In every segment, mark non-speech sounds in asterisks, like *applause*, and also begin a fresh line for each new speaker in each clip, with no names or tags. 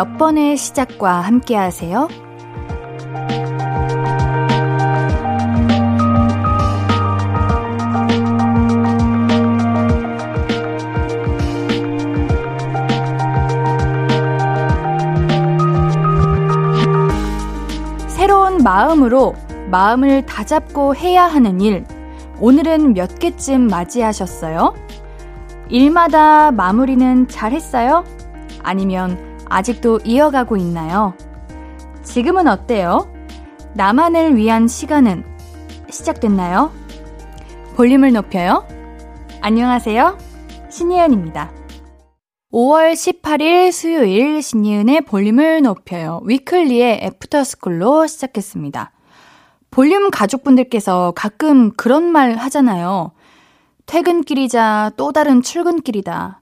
몇 번의 시작과 함께 하세요? 새로운 마음으로 마음을 다잡고 해야 하는 일, 오늘은 몇 개쯤 맞이하셨어요? 일마다 마무리는 잘 했어요? 아니면 아직도 이어가고 있나요? 지금은 어때요? 나만을 위한 시간은 시작됐나요? 볼륨을 높여요. 안녕하세요. 신예은입니다. 5월 18일 수요일 신예은의 볼륨을 높여요. 위클리의 애프터스쿨로 시작했습니다. 볼륨 가족분들께서 가끔 그런 말 하잖아요. 퇴근길이자 또 다른 출근길이다.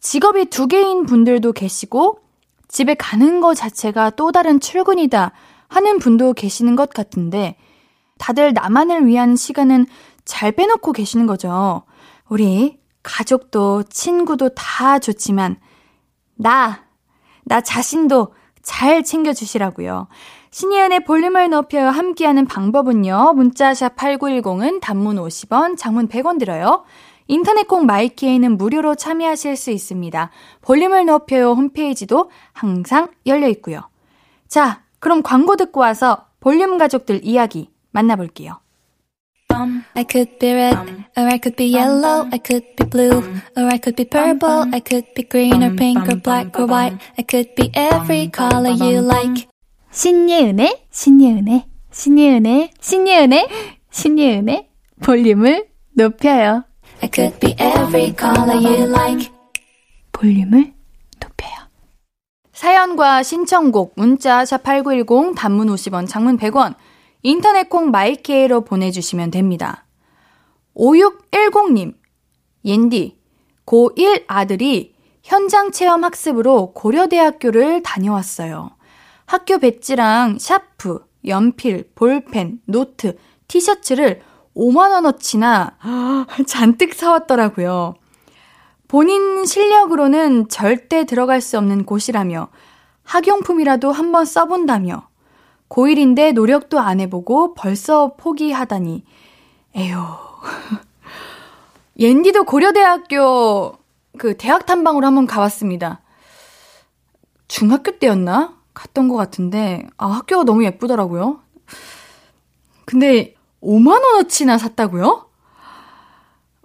직업이 두 개인 분들도 계시고 집에 가는 것 자체가 또 다른 출근이다 하는 분도 계시는 것 같은데 다들 나만을 위한 시간은 잘 빼놓고 계시는 거죠. 우리 가족도 친구도 다 좋지만 나, 나 자신도 잘 챙겨주시라고요. 신예은의 볼륨을 높여 함께하는 방법은요. 문자샵 8910은 단문 50원, 장문 100원 들어요. 인터넷 콩 마이키에는 무료로 참여하실 수 있습니다. 볼륨을 높여요 홈페이지도 항상 열려 있고요. 자, 그럼 광고 듣고 와서 볼륨 가족들 이야기 만나볼게요. I could be red, or I could be yellow, I could be blue, or I could be purple, I could be green or pink or black or white, I could be every color you like. 신예은의, 신예은의, 신예은의, 신예은의, 신예은의 볼륨을 높여요. I could be every color you like. 볼륨을 높여요. 사연과 신청곡 문자 샵8910 단문 50원, 장문 100원. 인터넷 콩 마이케이로 보내주시면 됩니다. 5610님, 옌디, 고1 아들이 현장 체험 학습으로 고려대학교를 다녀왔어요. 학교 배지랑 샤프, 연필, 볼펜, 노트, 티셔츠를 5만원어치나 잔뜩 사왔더라고요. 본인 실력으로는 절대 들어갈 수 없는 곳이라며 학용품이라도 한번 써본다며 고1인데 노력도 안 해보고 벌써 포기하다니. 에휴. 옌디도 고려대학교 그 대학 탐방으로 한번 가봤습니다. 중학교 때였나? 갔던 것 같은데, 아, 학교가 너무 예쁘더라고요. 근데 5만원어치나 샀다고요?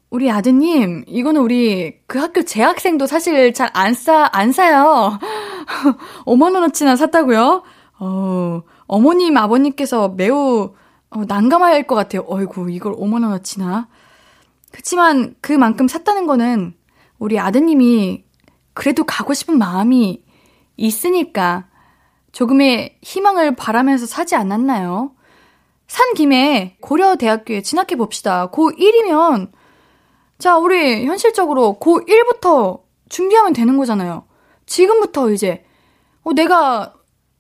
우리 아드님, 이거는 우리 그 학교 재학생도 사실 잘 안 싸, 안 사요. *laughs* 5만원어치나 샀다고요? 어, 어머님, 아버님께서 매우 어, 난감할 것 같아요. 어이구, 이걸 5만원어치나. 그치만 그만큼 샀다는 거는 우리 아드님이 그래도 가고 싶은 마음이 있으니까 조금의 희망을 바라면서 사지 않았나요? 산 김에 고려대학교에 진학해 봅시다. 고1이면, 자, 우리 현실적으로 고1부터 준비하면 되는 거잖아요. 지금부터 이제, 어, 내가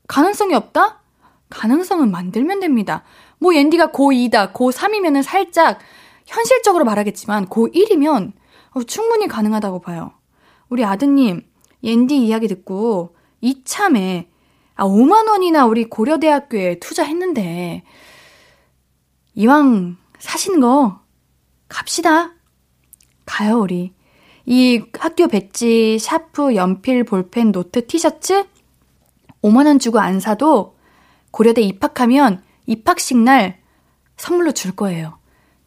가능성이 없다? 가능성은 만들면 됩니다. 뭐 옌디가 고2다, 고3이면은 살짝 현실적으로 말하겠지만 고1이면 어, 충분히 가능하다고 봐요. 우리 아드님, 옌디 이야기 듣고 이참에 아 5만 원이나 우리 고려대학교에 투자했는데 이왕 사신 거 갑시다. 가요, 우리. 이 학교 배지, 샤프, 연필, 볼펜, 노트, 티셔츠 5만원 주고 안 사도 고려대 입학하면 입학식 날 선물로 줄 거예요.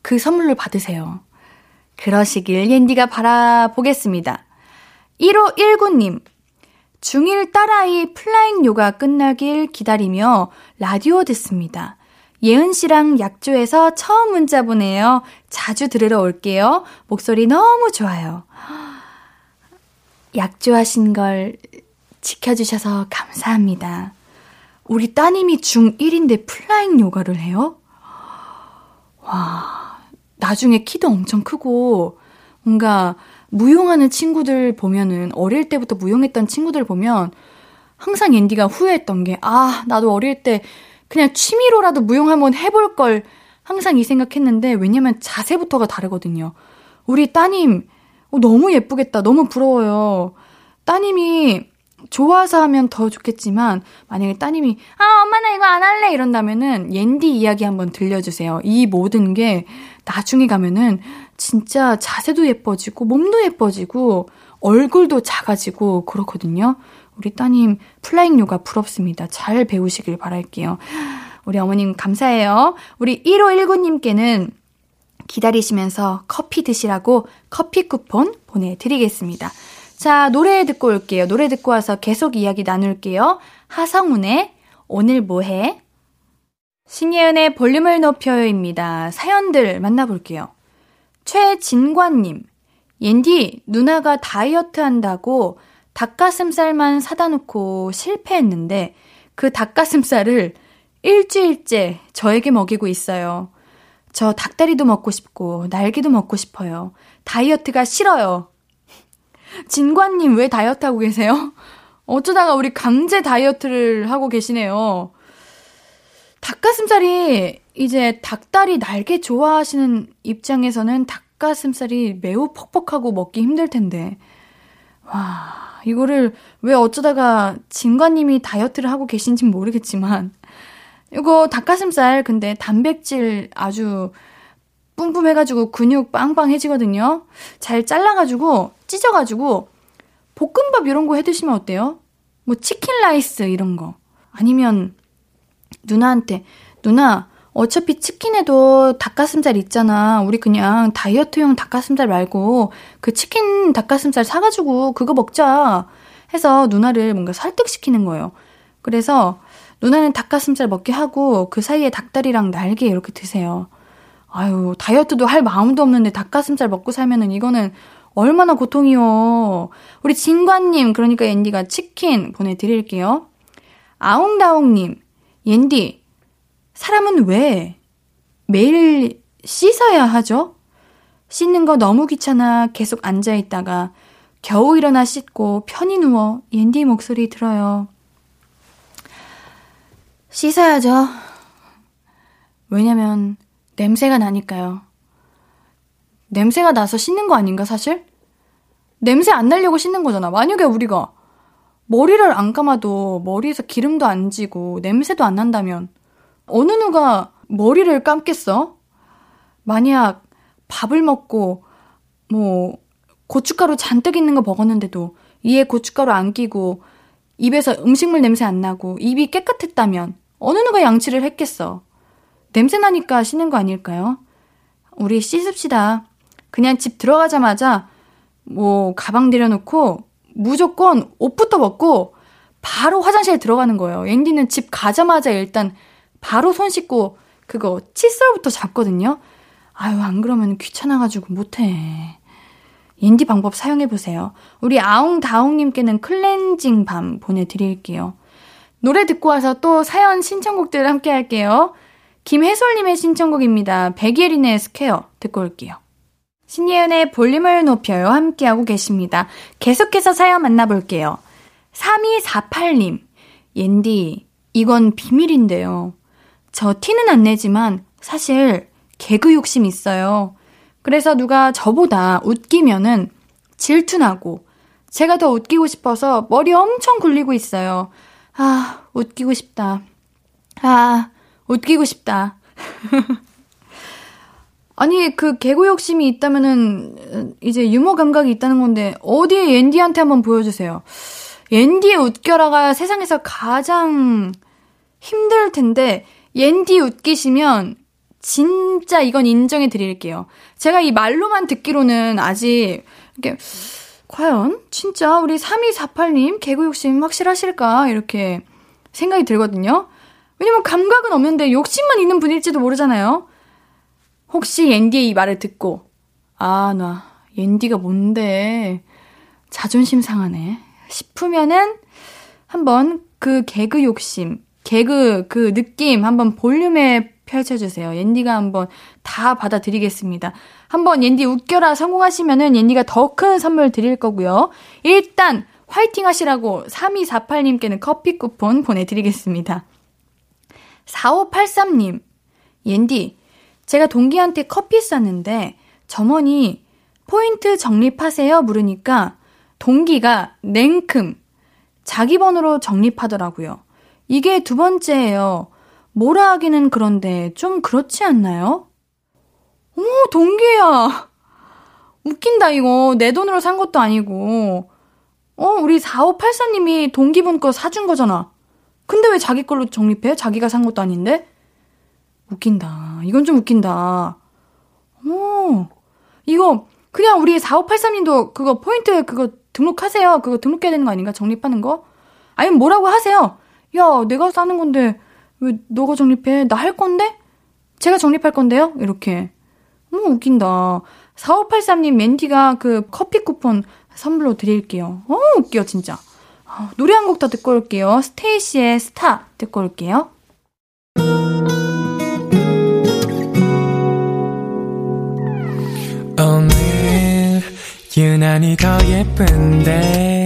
그 선물로 받으세요. 그러시길 옌디가 바라보겠습니다. 1519님, 중1 딸아이 플라잉 요가 끝나길 기다리며 라디오 듣습니다. 예은 씨랑 약조해서 처음 문자 보내요. 자주 들으러 올게요. 목소리 너무 좋아요. 약조하신 걸 지켜주셔서 감사합니다. 우리 따님이 중1인데 플라잉 요가를 해요? 와, 나중에 키도 엄청 크고, 뭔가 무용하는 친구들 보면은, 어릴 때부터 무용했던 친구들 보면, 항상 옌디가 후회했던 게, 아, 나도 어릴 때 그냥 취미로라도 무용 한번 해볼 걸 항상 이 생각했는데, 왜냐면 자세부터가 다르거든요. 우리 따님, 어, 너무 예쁘겠다. 너무 부러워요. 따님이 좋아서 하면 더 좋겠지만, 만약에 따님이, 아, 엄마 나 이거 안 할래! 이런다면은, 옌디 이야기 한번 들려주세요. 이 모든 게 나중에 가면은, 진짜 자세도 예뻐지고, 몸도 예뻐지고, 얼굴도 작아지고, 그렇거든요. 우리 따님 플라잉 요가 부럽습니다. 잘 배우시길 바랄게요. 우리 어머님 감사해요. 우리 1519님께는 기다리시면서 커피 드시라고 커피 쿠폰 보내드리겠습니다. 자, 노래 듣고 올게요. 노래 듣고 와서 계속 이야기 나눌게요. 하성운의 오늘 뭐해? 신예은의 볼륨을 높여요입니다. 사연들 만나볼게요. 최진관님, 옌디, 누나가 다이어트 한다고 닭가슴살만 사다 놓고 실패했는데 그 닭가슴살을 일주일째 저에게 먹이고 있어요. 저 닭다리도 먹고 싶고 날개도 먹고 싶어요. 다이어트가 싫어요. 진관님 왜 다이어트 하고 계세요? 어쩌다가 우리 강제 다이어트를 하고 계시네요. 닭가슴살이 이제 닭다리 날개 좋아하시는 입장에서는 닭가슴살이 매우 퍽퍽하고 먹기 힘들 텐데. 와, 이거를 왜 어쩌다가 진관님이 다이어트를 하고 계신지 모르겠지만, 이거 닭가슴살 근데 단백질 아주 뿜뿜해가지고 근육 빵빵해지거든요. 잘 잘라가지고 찢어가지고 볶음밥 이런 거 해드시면 어때요? 뭐 치킨 라이스 이런 거. 아니면 누나한테 누나 어차피 치킨에도 닭가슴살 있잖아. 우리 그냥 다이어트용 닭가슴살 말고 그 치킨 닭가슴살 사가지고 그거 먹자. 해서 누나를 뭔가 설득시키는 거예요. 그래서 누나는 닭가슴살 먹게 하고 그 사이에 닭다리랑 날개 이렇게 드세요. 아유, 다이어트도 할 마음도 없는데 닭가슴살 먹고 살면은 이거는 얼마나 고통이요. 우리 진관님, 그러니까 옌디가 치킨 보내드릴게요. 아웅다웅님, 옌디, 사람은 왜 매일 씻어야 하죠? 씻는 거 너무 귀찮아 계속 앉아 있다가 겨우 일어나 씻고 편히 누워 옌디 목소리 들어요. 씻어야죠. 왜냐면 냄새가 나니까요. 냄새가 나서 씻는 거 아닌가, 사실? 냄새 안 날려고 씻는 거잖아. 만약에 우리가 머리를 안 감아도 머리에서 기름도 안 지고 냄새도 안 난다면 어느 누가 머리를 감겠어? 만약 밥을 먹고 뭐 고춧가루 잔뜩 있는 거 먹었는데도 이에 고춧가루 안 끼고 입에서 음식물 냄새 안 나고 입이 깨끗했다면 어느 누가 양치를 했겠어. 냄새 나니까 씻는 거 아닐까요? 우리 씻읍시다. 그냥 집 들어가자마자 뭐 가방 내려놓고 무조건 옷부터 벗고 바로 화장실 들어가는 거예요. 옌디는 집 가자마자 일단 바로 손 씻고 그거 칫솔부터 잡거든요. 아유 안 그러면 귀찮아가지고 못해. 옌디 방법 사용해보세요. 우리 아웅다웅님께는 클렌징 밤 보내드릴게요. 노래 듣고 와서 또 사연 신청곡들 함께 할게요. 김혜솔님의 신청곡입니다. 백예린의 Square 듣고 올게요. 신예은의 볼륨을 높여요. 함께하고 계십니다. 계속해서 사연 만나볼게요. 3248님, 옌디, 이건 비밀인데요. 저 티는 안 내지만 사실 개그 욕심 있어요. 그래서 누가 저보다 웃기면은 질투나고 제가 더 웃기고 싶어서 머리 엄청 굴리고 있어요. 아, 웃기고 싶다. 아, 웃기고 싶다. *laughs* 아니, 그 개구 욕심이 있다면은, 이제 유머 감각이 있다는 건데, 어디에 옌디한테 한번 보여주세요. 옌디의 웃겨라가 세상에서 가장 힘들 텐데, 옌디 웃기시면, 진짜 이건 인정해 드릴게요. 제가 이 말로만 듣기로는 아직, 이렇게, 과연 진짜 우리 3248님 개구 욕심 확실하실까 이렇게 생각이 들거든요. 왜냐면 감각은 없는데 욕심만 있는 분일지도 모르잖아요. 혹시 옌디의 이 말을 듣고 아 나 옌디가 뭔데 자존심 상하네 싶으면은 한번 그 개그 욕심 개그 그 느낌 한번 볼륨에 펼쳐주세요. 옌디가 한번 다 받아드리겠습니다. 한번 옌디 웃겨라 성공하시면은 옌디가 더 큰 선물 드릴 거고요. 일단 화이팅 하시라고 3248님께는 커피 쿠폰 보내드리겠습니다. 4583님, 옌디, 제가 동기한테 커피 쌌는데 점원이 포인트 적립하세요 물으니까 동기가 냉큼 자기 번호로 적립하더라고요. 이게 두 번째예요. 뭐라 하기는 그런데 좀 그렇지 않나요? 어머, 동기야. 웃긴다, 이거. 내 돈으로 산 것도 아니고. 어, 우리 4584님이 동기분 거 사준 거잖아. 근데 왜 자기 걸로 적립해? 자기가 산 것도 아닌데? 웃긴다. 이건 좀 웃긴다. 어, 이거, 그냥 우리 4583님도 그거 포인트 그거 등록하세요. 그거 등록해야 되는 거 아닌가? 적립하는 거? 아니면 뭐라고 하세요. 야, 내가 사는 건데, 왜 너가 적립해? 나 할 건데? 제가 적립할 건데요? 이렇게. 너무 웃긴다. 4583님 멘티가 그 커피 쿠폰 선물로 드릴게요. 어, 웃겨, 진짜. 어, 노래 한 곡 더 듣고 올게요. 스테이시의 스타 듣고 올게요.
오늘 유난히 더 예쁜데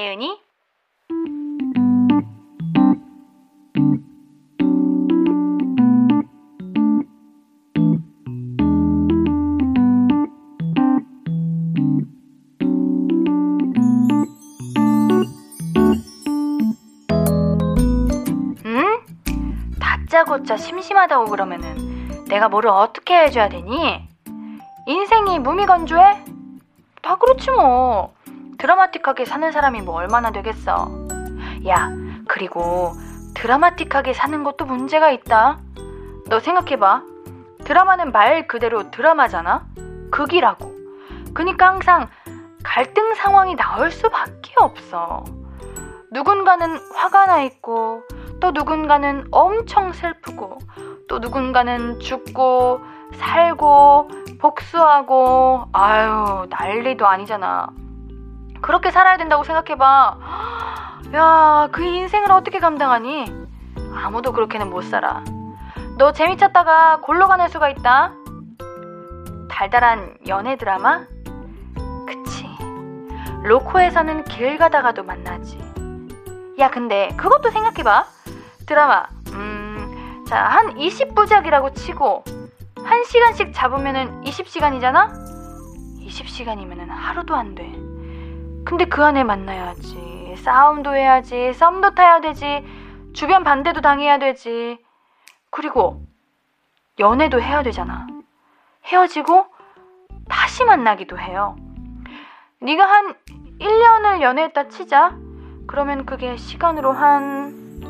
예은이. 응? 다짜고짜 심심하다고 그러면은 내가 뭐를 어떻게 해줘야 되니? 인생이 무미건조해? 다 그렇지 뭐. 드라마틱하게 사는 사람이 뭐 얼마나 되겠어. 야, 그리고 드라마틱하게 사는 것도 문제가 있다. 너 생각해봐. 드라마는 말 그대로 드라마잖아? 극이라고. 그니까 항상 갈등 상황이 나올 수밖에 없어. 누군가는 화가 나 있고, 또 누군가는 엄청 슬프고, 또 누군가는 죽고, 살고, 복수하고, 아유, 난리도 아니잖아. 그렇게 살아야 된다고 생각해봐. *gasps* 야, 그 인생을 어떻게 감당하니? 아무도 그렇게는 못 살아. 너 재미 찾다가 골로 가는 수가 있다. 달달한 연애 드라마? 그치. 로코에서는 길 가다가도 만나지. 야, 근데 그것도 생각해봐. 드라마, 음, 자, 한 20부작이라고 치고, 1시간씩 잡으면은 20시간이잖아? 20시간이면은 하루도 안 돼. 근데 그 안에 만나야지. 싸움도 해야지. 썸도 타야 되지. 주변 반대도 당해야 되지. 그리고 연애도 해야 되잖아. 헤어지고 다시 만나기도 해요. 네가 한 1년을 연애했다 치자. 그러면 그게 시간으로 한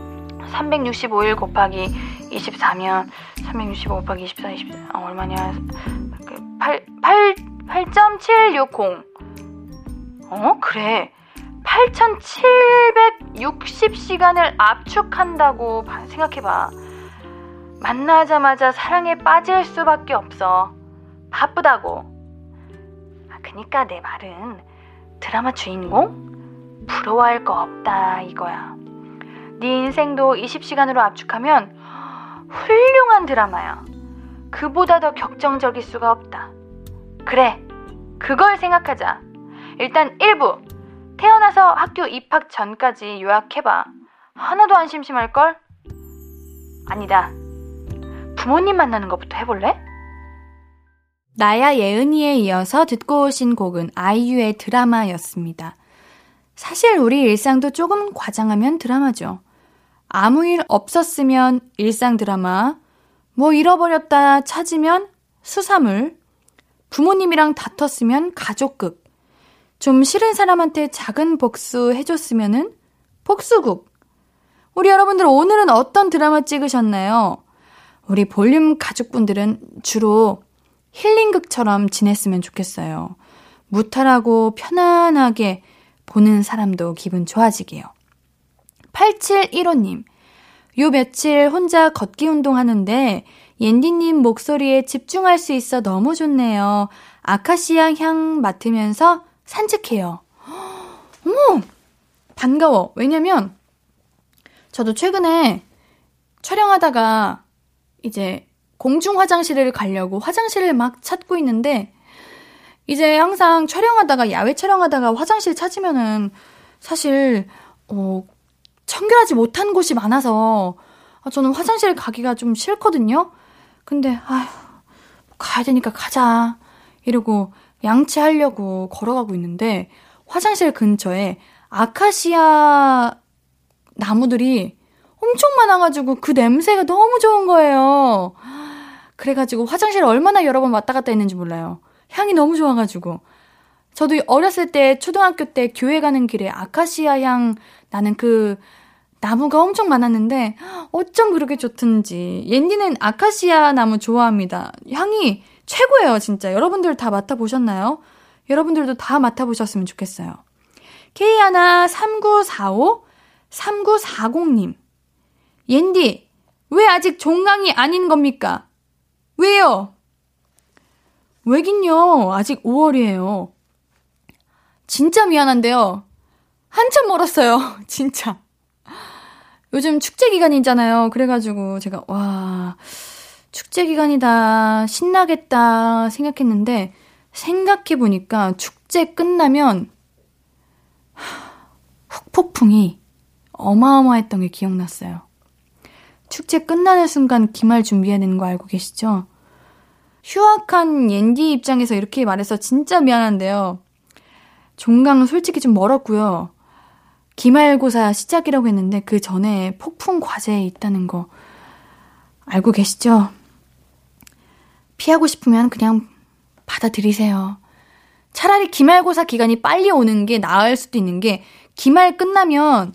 365일 곱하기 24면 365 곱하기 24, 24 어, 얼마냐? 8, 8, 8.760 어, 그래. 8,760시간을 압축한다고 생각해봐. 만나자마자 사랑에 빠질 수밖에 없어. 바쁘다고. 아, 그니까 내 말은 드라마 주인공? 부러워할 거 없다 이거야. 네 인생도 20시간으로 압축하면 훌륭한 드라마야. 그보다 더 격정적일 수가 없다. 그래, 그걸 생각하자. 일단 1부. 태어나서 학교 입학 전까지 요약해봐. 하나도 안 심심할걸? 아니다. 부모님 만나는 것부터 해볼래?
나야 예은이에 이어서 듣고 오신 곡은 아이유의 드라마였습니다. 사실 우리 일상도 조금 과장하면 드라마죠. 아무 일 없었으면 일상 드라마, 뭐 잃어버렸다 찾으면 수사물, 부모님이랑 다퉜으면 가족극, 좀 싫은 사람한테 작은 복수 해줬으면은 복수국. 우리 여러분들 오늘은 어떤 드라마 찍으셨나요? 우리 볼륨 가족분들은 주로 힐링극처럼 지냈으면 좋겠어요. 무탈하고 편안하게
보는 사람도 기분 좋아지게요. 8715님, 요 며칠 혼자 걷기 운동하는데 옌디님 목소리에 집중할 수 있어 너무 좋네요. 아카시아 향 맡으면서 산책해요. 어머! 반가워. 왜냐면, 저도 최근에 촬영하다가 이제 공중 화장실을 가려고 화장실을 막 찾고 있는데, 이제 항상 촬영하다가, 야외 촬영하다가 화장실 찾으면은 사실, 어, 청결하지 못한 곳이 많아서, 아, 저는 화장실 가기가 좀 싫거든요? 근데, 아휴, 가야 되니까 가자. 이러고 양치하려고 걸어가고 있는데, 화장실 근처에 아카시아 나무들이 엄청 많아가지고 그 냄새가 너무 좋은 거예요. 그래가지고 화장실 얼마나 여러 번 왔다 갔다 했는지 몰라요. 향이 너무 좋아가지고. 저도 어렸을 때, 초등학교 때 교회 가는 길에 아카시아 향 나는 그 나무가 엄청 많았는데, 어쩜 그렇게 좋든지. 옌디는 아카시아 나무 좋아합니다. 향이 최고예요, 진짜. 여러분들 다 맡아보셨나요? 여러분들도 다 맡아보셨으면 좋겠어요. K13945 3940님. 옌디, 왜 아직 종강이 아닌 겁니까? 왜요? 왜긴요. 아직 5월이에요. 진짜 미안한데요. 한참 멀었어요. *laughs* 진짜. 요즘 축제 기간이잖아요. 그래가지고 제가, 와, 축제 기간이다. 신나겠다. 생각했는데, 생각해보니까 축제 끝나면 훅폭풍이 어마어마했던 게 기억났어요. 축제 끝나는 순간 기말 준비해야 되는 거 알고 계시죠? 휴학한 옌디 입장에서 이렇게 말해서 진짜 미안한데요. 종강은 솔직히 좀 멀었고요. 기말고사 시작이라고 했는데 그 전에 폭풍 과제에 있다는 거 알고 계시죠? 피하고 싶으면 그냥 받아들이세요. 차라리 기말고사 기간이 빨리 오는 게 나을 수도 있는 게 기말 끝나면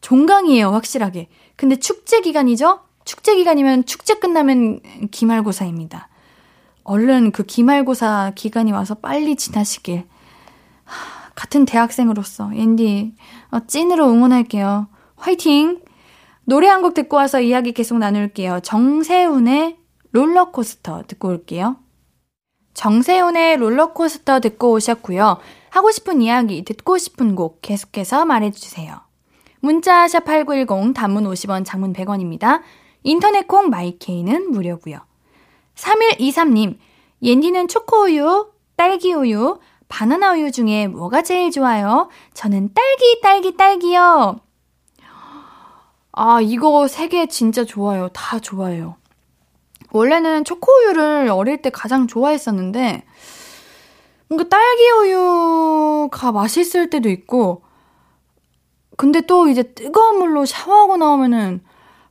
종강이에요, 확실하게. 근데 축제 기간이죠? 축제 기간이면 축제 끝나면 기말고사입니다. 얼른 그 기말고사 기간이 와서 빨리 지나시길. 하, 같은 대학생으로서 앤디 어, 찐으로 응원할게요. 화이팅! 노래 한 곡 듣고 와서 이야기 계속 나눌게요. 정세훈의 롤러코스터 듣고 올게요. 정세훈의 롤러코스터 듣고 오셨고요. 하고 싶은 이야기, 듣고 싶은 곡 계속해서 말해주세요. 문자 샵8910 단문 50원, 장문 100원입니다. 인터넷 콩 마이케이는 무료고요. 3123님, 옌디는 초코우유, 딸기우유, 바나나우유 중에 뭐가 제일 좋아요? 저는 딸기, 딸기, 딸기요. 아, 이거 세 개 진짜 좋아요. 다 좋아요. 원래는 초코우유를 어릴 때 가장 좋아했었는데, 뭔가 딸기우유가 맛있을 때도 있고, 근데 또 이제 뜨거운 물로 샤워하고 나오면은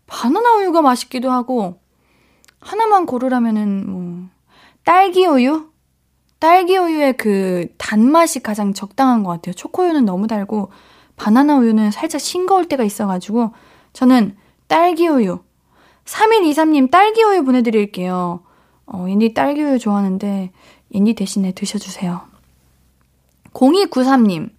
바나나 우유가 맛있기도 하고, 하나만 고르라면은 뭐, 딸기우유? 딸기우유의 그 단맛이 가장 적당한 것 같아요. 초코우유는 너무 달고, 바나나 우유는 살짝 싱거울 때가 있어가지고, 저는 딸기우유, 3123님 딸기우유 보내드릴게요. 어, 옌디 딸기우유 좋아하는데 옌디 대신에 드셔주세요. 0293님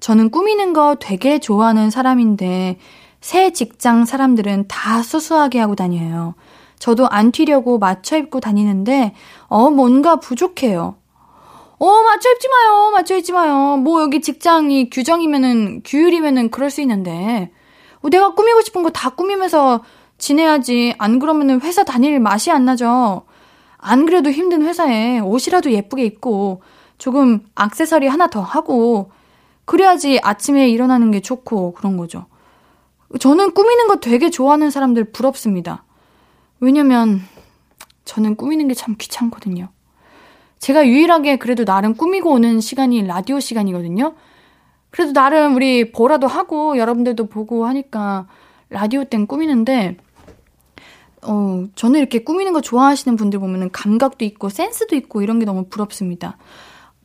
저는 꾸미는 거 되게 좋아하는 사람인데 새 직장 사람들은 다 수수하게 하고 다녀요. 저도 안 튀려고 맞춰 입고 다니는데 어 뭔가 부족해요. 어 맞춰 입지 마요. 맞춰 입지 마요. 뭐 여기 직장이 규정이면은 규율이면은 그럴 수 있는데 어, 내가 꾸미고 싶은 거 다 꾸미면서 지내야지. 안 그러면 회사 다닐 맛이 안 나죠. 안 그래도 힘든 회사에 옷이라도 예쁘게 입고 조금 악세사리 하나 더 하고 그래야지 아침에 일어나는 게 좋고 그런 거죠. 저는 꾸미는 거 되게 좋아하는 사람들 부럽습니다. 왜냐면 저는 꾸미는 게 참 귀찮거든요. 제가 유일하게 그래도 나름 꾸미고 오는 시간이 라디오 시간이거든요. 그래도 나름 우리 보라도 하고 여러분들도 보고 하니까 라디오 땐 꾸미는데 어, 저는 이렇게 꾸미는 거 좋아하시는 분들 보면은 감각도 있고 센스도 있고 이런 게 너무 부럽습니다.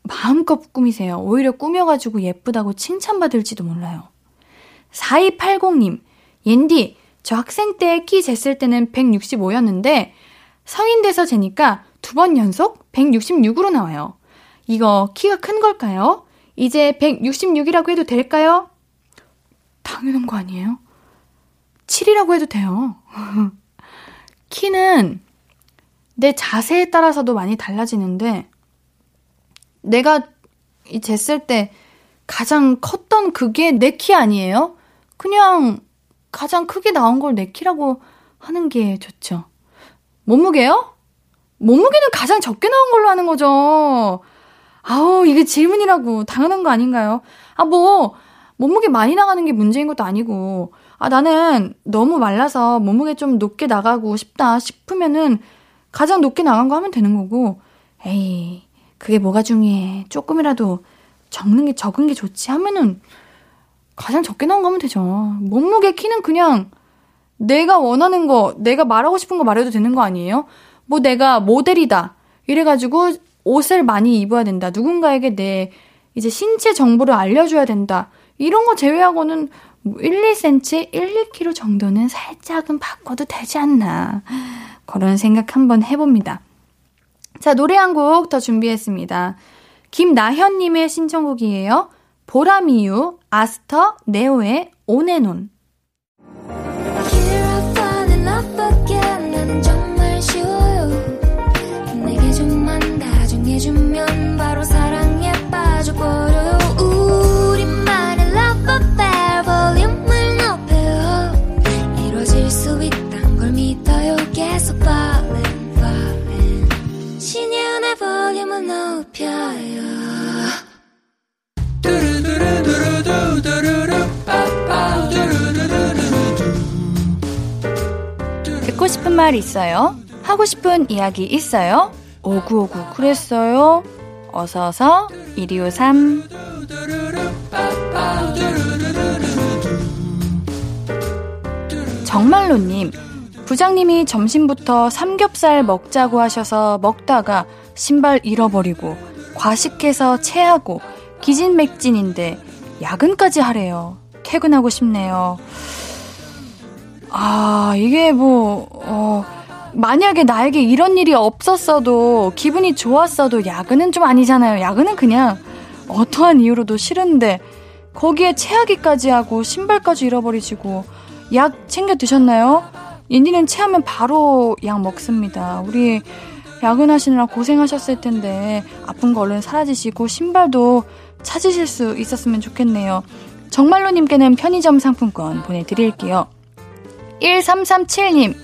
마음껏 꾸미세요. 오히려 꾸며가지고 예쁘다고 칭찬받을지도 몰라요. 4280님, 옌디, 저 학생 때 키 쟀을 때는 165였는데 성인 돼서 재니까 두 번 연속 166으로 나와요. 이거 키가 큰 걸까요? 이제 166이라고 해도 될까요? 당연한 거 아니에요? 7이라고 해도 돼요. *laughs* 키는 내 자세에 따라서도 많이 달라지는데, 내가 이 쟀을 때 가장 컸던 그게 내 키 아니에요? 그냥 가장 크게 나온 걸 내 키라고 하는 게 좋죠. 몸무게요? 몸무게는 가장 적게 나온 걸로 하는 거죠. 아우, 이게 질문이라고 당연한 거 아닌가요? 아, 뭐, 몸무게 많이 나가는 게 문제인 것도 아니고, 아, 나는 너무 말라서 몸무게 좀 높게 나가고 싶다 싶으면은 가장 높게 나간 거 하면 되는 거고, 에이, 그게 뭐가 중요해. 조금이라도 적는 게, 적은 게 좋지 하면은 가장 적게 나온 거 하면 되죠. 몸무게 키는 그냥 내가 원하는 거, 내가 말하고 싶은 거 말해도 되는 거 아니에요? 뭐 내가 모델이다. 이래가지고 옷을 많이 입어야 된다. 누군가에게 내 이제 신체 정보를 알려줘야 된다. 이런 거 제외하고는 뭐 1, 2cm, 1, 2kg 정도는 살짝은 바꿔도 되지 않나. 그런 생각 한번 해봅니다. 자, 노래 한 곡 더 준비했습니다. 김나현님의 신청곡이에요. 보라미유, 아스터, 네오의 온앤온. 듣고 싶은 말 있어요? 하고 싶은 이야기 있어요? 오구오구 그랬어요? 어서서 1253 정말로님 부장님이 점심부터 삼겹살 먹자고 하셔서 먹다가 신발 잃어버리고 과식해서 체하고 기진맥진인데 야근까지 하래요. 퇴근하고 싶네요. 아, 이게 뭐, 어, 만약에 나에게 이런 일이 없었어도 기분이 좋았어도 야근은 좀 아니잖아요. 야근은 그냥 어떠한 이유로도 싫은데 거기에 체하기까지 하고 신발까지 잃어버리시고 약 챙겨 드셨나요? 인디는 체하면 바로 약 먹습니다. 우리 야근하시느라 고생하셨을 텐데 아픈 거 얼른 사라지시고 신발도 찾으실 수 있었으면 좋겠네요. 정말로님께는 편의점 상품권 보내드릴게요. 1337님,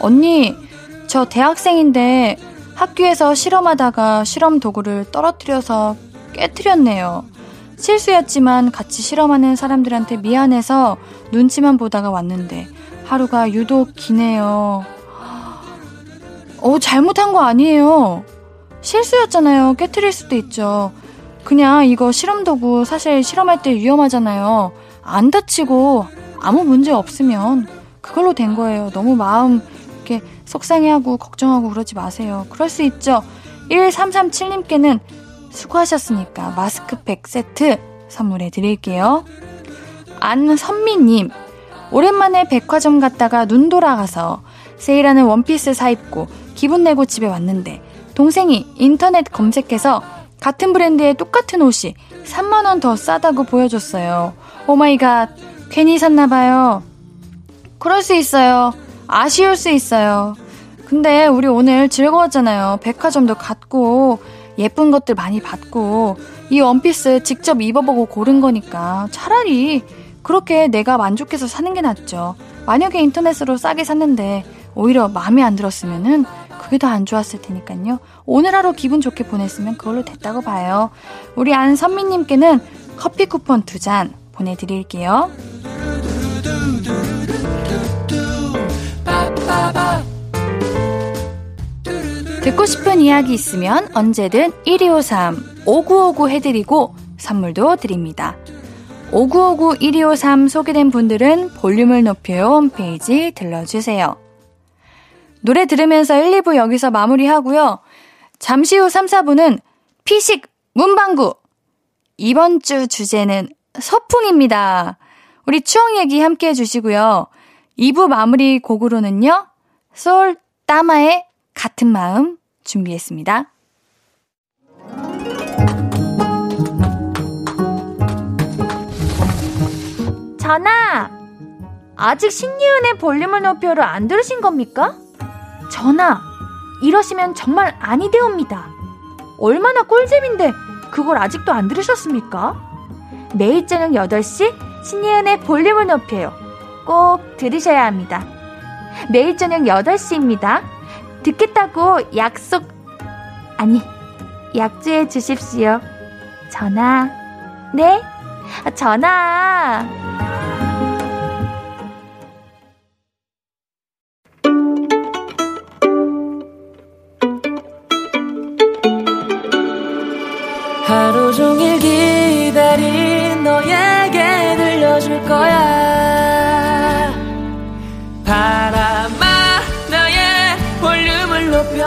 언니, 저 대학생인데 학교에서 실험하다가 실험 도구를 떨어뜨려서 깨뜨렸네요. 실수였지만 같이 실험하는 사람들한테 미안해서 눈치만 보다가 왔는데 하루가 유독 기네요. 어, 잘못한 거 아니에요. 실수였잖아요. 깨뜨릴 수도 있죠. 그냥 이거 실험 도구 사실 실험할 때 위험하잖아요. 안 다치고 아무 문제 없으면 그걸로 된 거예요. 너무 마음 이렇게 속상해하고 걱정하고 그러지 마세요. 그럴 수 있죠. 1337님께는 수고하셨으니까 마스크팩 세트 선물해 드릴게요. 안선미님, 오랜만에 백화점 갔다가 눈 돌아가서 세일하는 원피스 사입고 기분 내고 집에 왔는데 동생이 인터넷 검색해서 같은 브랜드의 똑같은 옷이 3만원 더 싸다고 보여줬어요. oh my god, 괜히 샀나봐요. 그럴 수 있어요. 아쉬울 수 있어요. 근데 우리 오늘 즐거웠잖아요. 백화점도 갔고, 예쁜 것들 많이 봤고, 이 원피스 직접 입어보고 고른 거니까 차라리 그렇게 내가 만족해서 사는 게 낫죠. 만약에 인터넷으로 싸게 샀는데 오히려 마음에 안 들었으면은 그게 더 안 좋았을 테니까요. 오늘 하루 기분 좋게 보냈으면 그걸로 됐다고 봐요. 우리 안선미님께는 커피 쿠폰 두 잔 보내드릴게요. 듣고 싶은 이야기 있으면 언제든 1253 5959 해드리고 선물도 드립니다. 5959 1253 소개된 분들은 볼륨을 높여요 홈페이지 들러주세요. 노래 들으면서 1, 2부 여기서 마무리하고요. 잠시 후 3, 4부는 피식 문방구. 이번 주 주제는 서풍입니다. 우리 추억 얘기 함께 해주시고요. 2부 마무리 곡으로는요. 솔 따마의 같은 마음 준비했습니다.
전화! 아직 신예은의 볼륨을 높여를 안 들으신 겁니까? 전화! 이러시면 정말 아니 되옵니다. 얼마나 꿀잼인데 그걸 아직도 안 들으셨습니까? 매일 저녁 8시 신예은의 볼륨을 높여요. 꼭 들으셔야 합니다. 매일 저녁 8시입니다. 듣겠다고 약속, 아니, 약주해 주십시오. 전화. 네? 전화.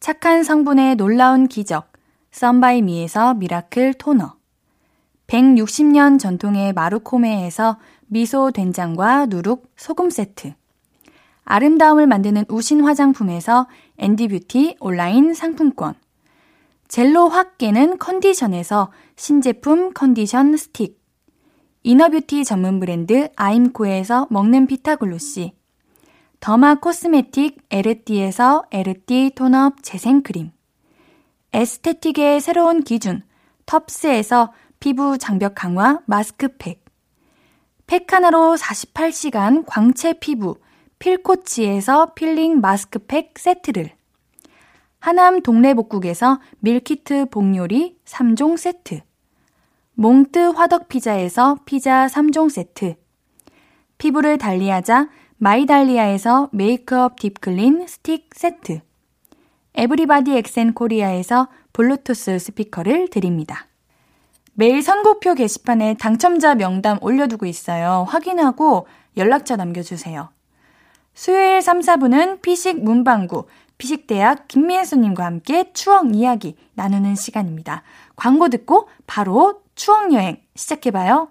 착한 성분의 놀라운 기적 썬바이미에서 미라클 토너, 160년 전통의 마루코메에서 미소 된장과 누룩 소금 세트, 아름다움을 만드는 우신 화장품에서 옌디뷰티 온라인 상품권. 젤로 확 깨는 컨디션에서 신제품 컨디션 스틱. 이너뷰티 전문 브랜드 아임코에서 먹는 피타글로시. 더마 코스메틱 에르띠에서 에르띠 톤업 재생크림. 에스테틱의 새로운 기준 텁스에서 피부 장벽 강화 마스크팩. 팩 하나로 48시간 광채 피부 필코치에서 필링 마스크팩 세트를 하남 동래복국에서 밀키트 복요리 3종 세트 몽뜨 화덕피자에서 피자 3종 세트 피부를 달리하자 마이달리아에서 메이크업 딥클린 스틱 세트 에브리바디 엑센 코리아에서 블루투스 스피커를 드립니다. 매일 선곡표 게시판에 당첨자 명단 올려두고 있어요. 확인하고 연락처 남겨주세요. 수요일 3, 4분은 피식 문방구, 피식대학 김민수님과 함께 추억 이야기 나누는 시간입니다. 광고 듣고 바로 추억여행 시작해봐요.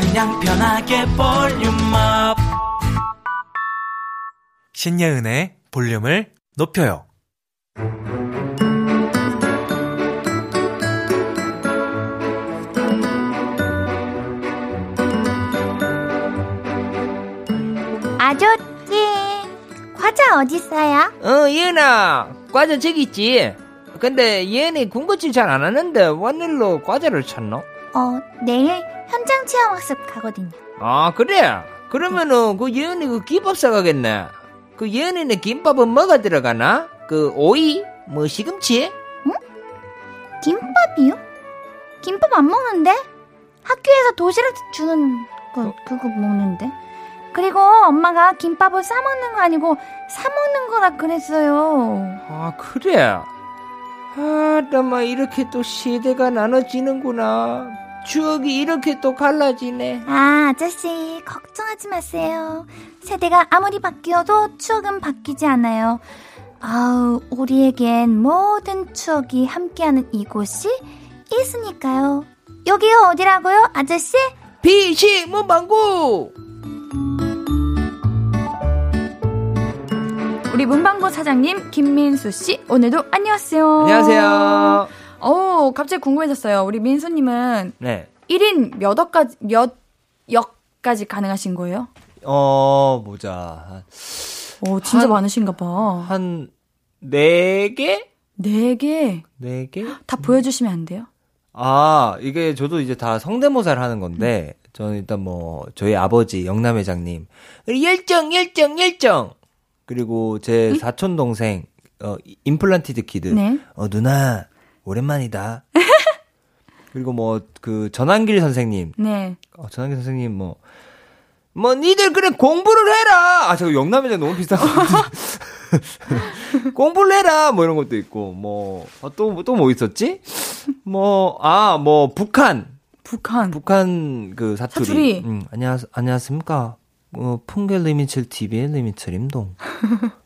그냥 편하게 볼륨업. 신예은의 볼륨을 높여요.
아저씨, 과자 어딨어요?
어, 예은아, 과자 저기 있지. 근데 예은이 군것질 잘 안 하는데 웬일로 과자를 찾노?
어, 내일 현장 체험 학습 가거든요.
아, 그래? 그러면은 그 예은이 그 김밥 사가겠네. 그 예은이네 김밥은 뭐가 들어가나? 그 오이? 뭐 시금치?
김밥이요? 김밥 안 먹는데? 학교에서 도시락 주는 거, 그거 먹는데? 그리고 엄마가 김밥을 싸 먹는 거 아니고 사 먹는 거라 그랬어요.
아, 그래? 아, 나마 이렇게 또 시대가 나눠지는구나. 추억이 이렇게 또 갈라지네.
아, 아저씨, 걱정하지 마세요. 세대가 아무리 바뀌어도 추억은 바뀌지 않아요. 아우, 우리에겐 모든 추억이 함께하는 이곳이 있으니까요. 여기가 어디라고요, 아저씨?
비시 문방구!
우리 문방구 사장님 김민수 씨 오늘도 안녕하세요.
안녕하세요.
어 갑자기 궁금해졌어요. 우리 민수님은
네.
1인 몇 억까지 몇 역까지 가능하신 거예요?
어, 보자.
오 진짜
한-
많으신가 봐.
한, 네 개?
네 개.
네 개?
다 보여주시면 안 돼요?
아, 이게 저도 이제 다 성대모사를 하는 건데, 저는 일단 뭐, 저희 아버지, 영남회장님, 열정, 열정, 열정! 그리고 제 사촌 동생, 어, 임플란티드 키드.
네.
어, 누나, 오랜만이다. *laughs* 그리고 뭐, 그, 전한길 선생님,
네.
어, 전한길 선생님 뭐, 뭐, 니들 그래 공부를 해라! 아, 저 영남회장 너무 비싼 거. *laughs* 공부를 해라! 뭐 이런 것도 있고, 뭐, 어, 또, 또뭐 있었지? 뭐, 아, 뭐, 북한.
북한.
북한 그 사투리.
사투리.
음, 안녕, 안녕하십니까. 어, 풍계리 미철 TV의 리미철 임동.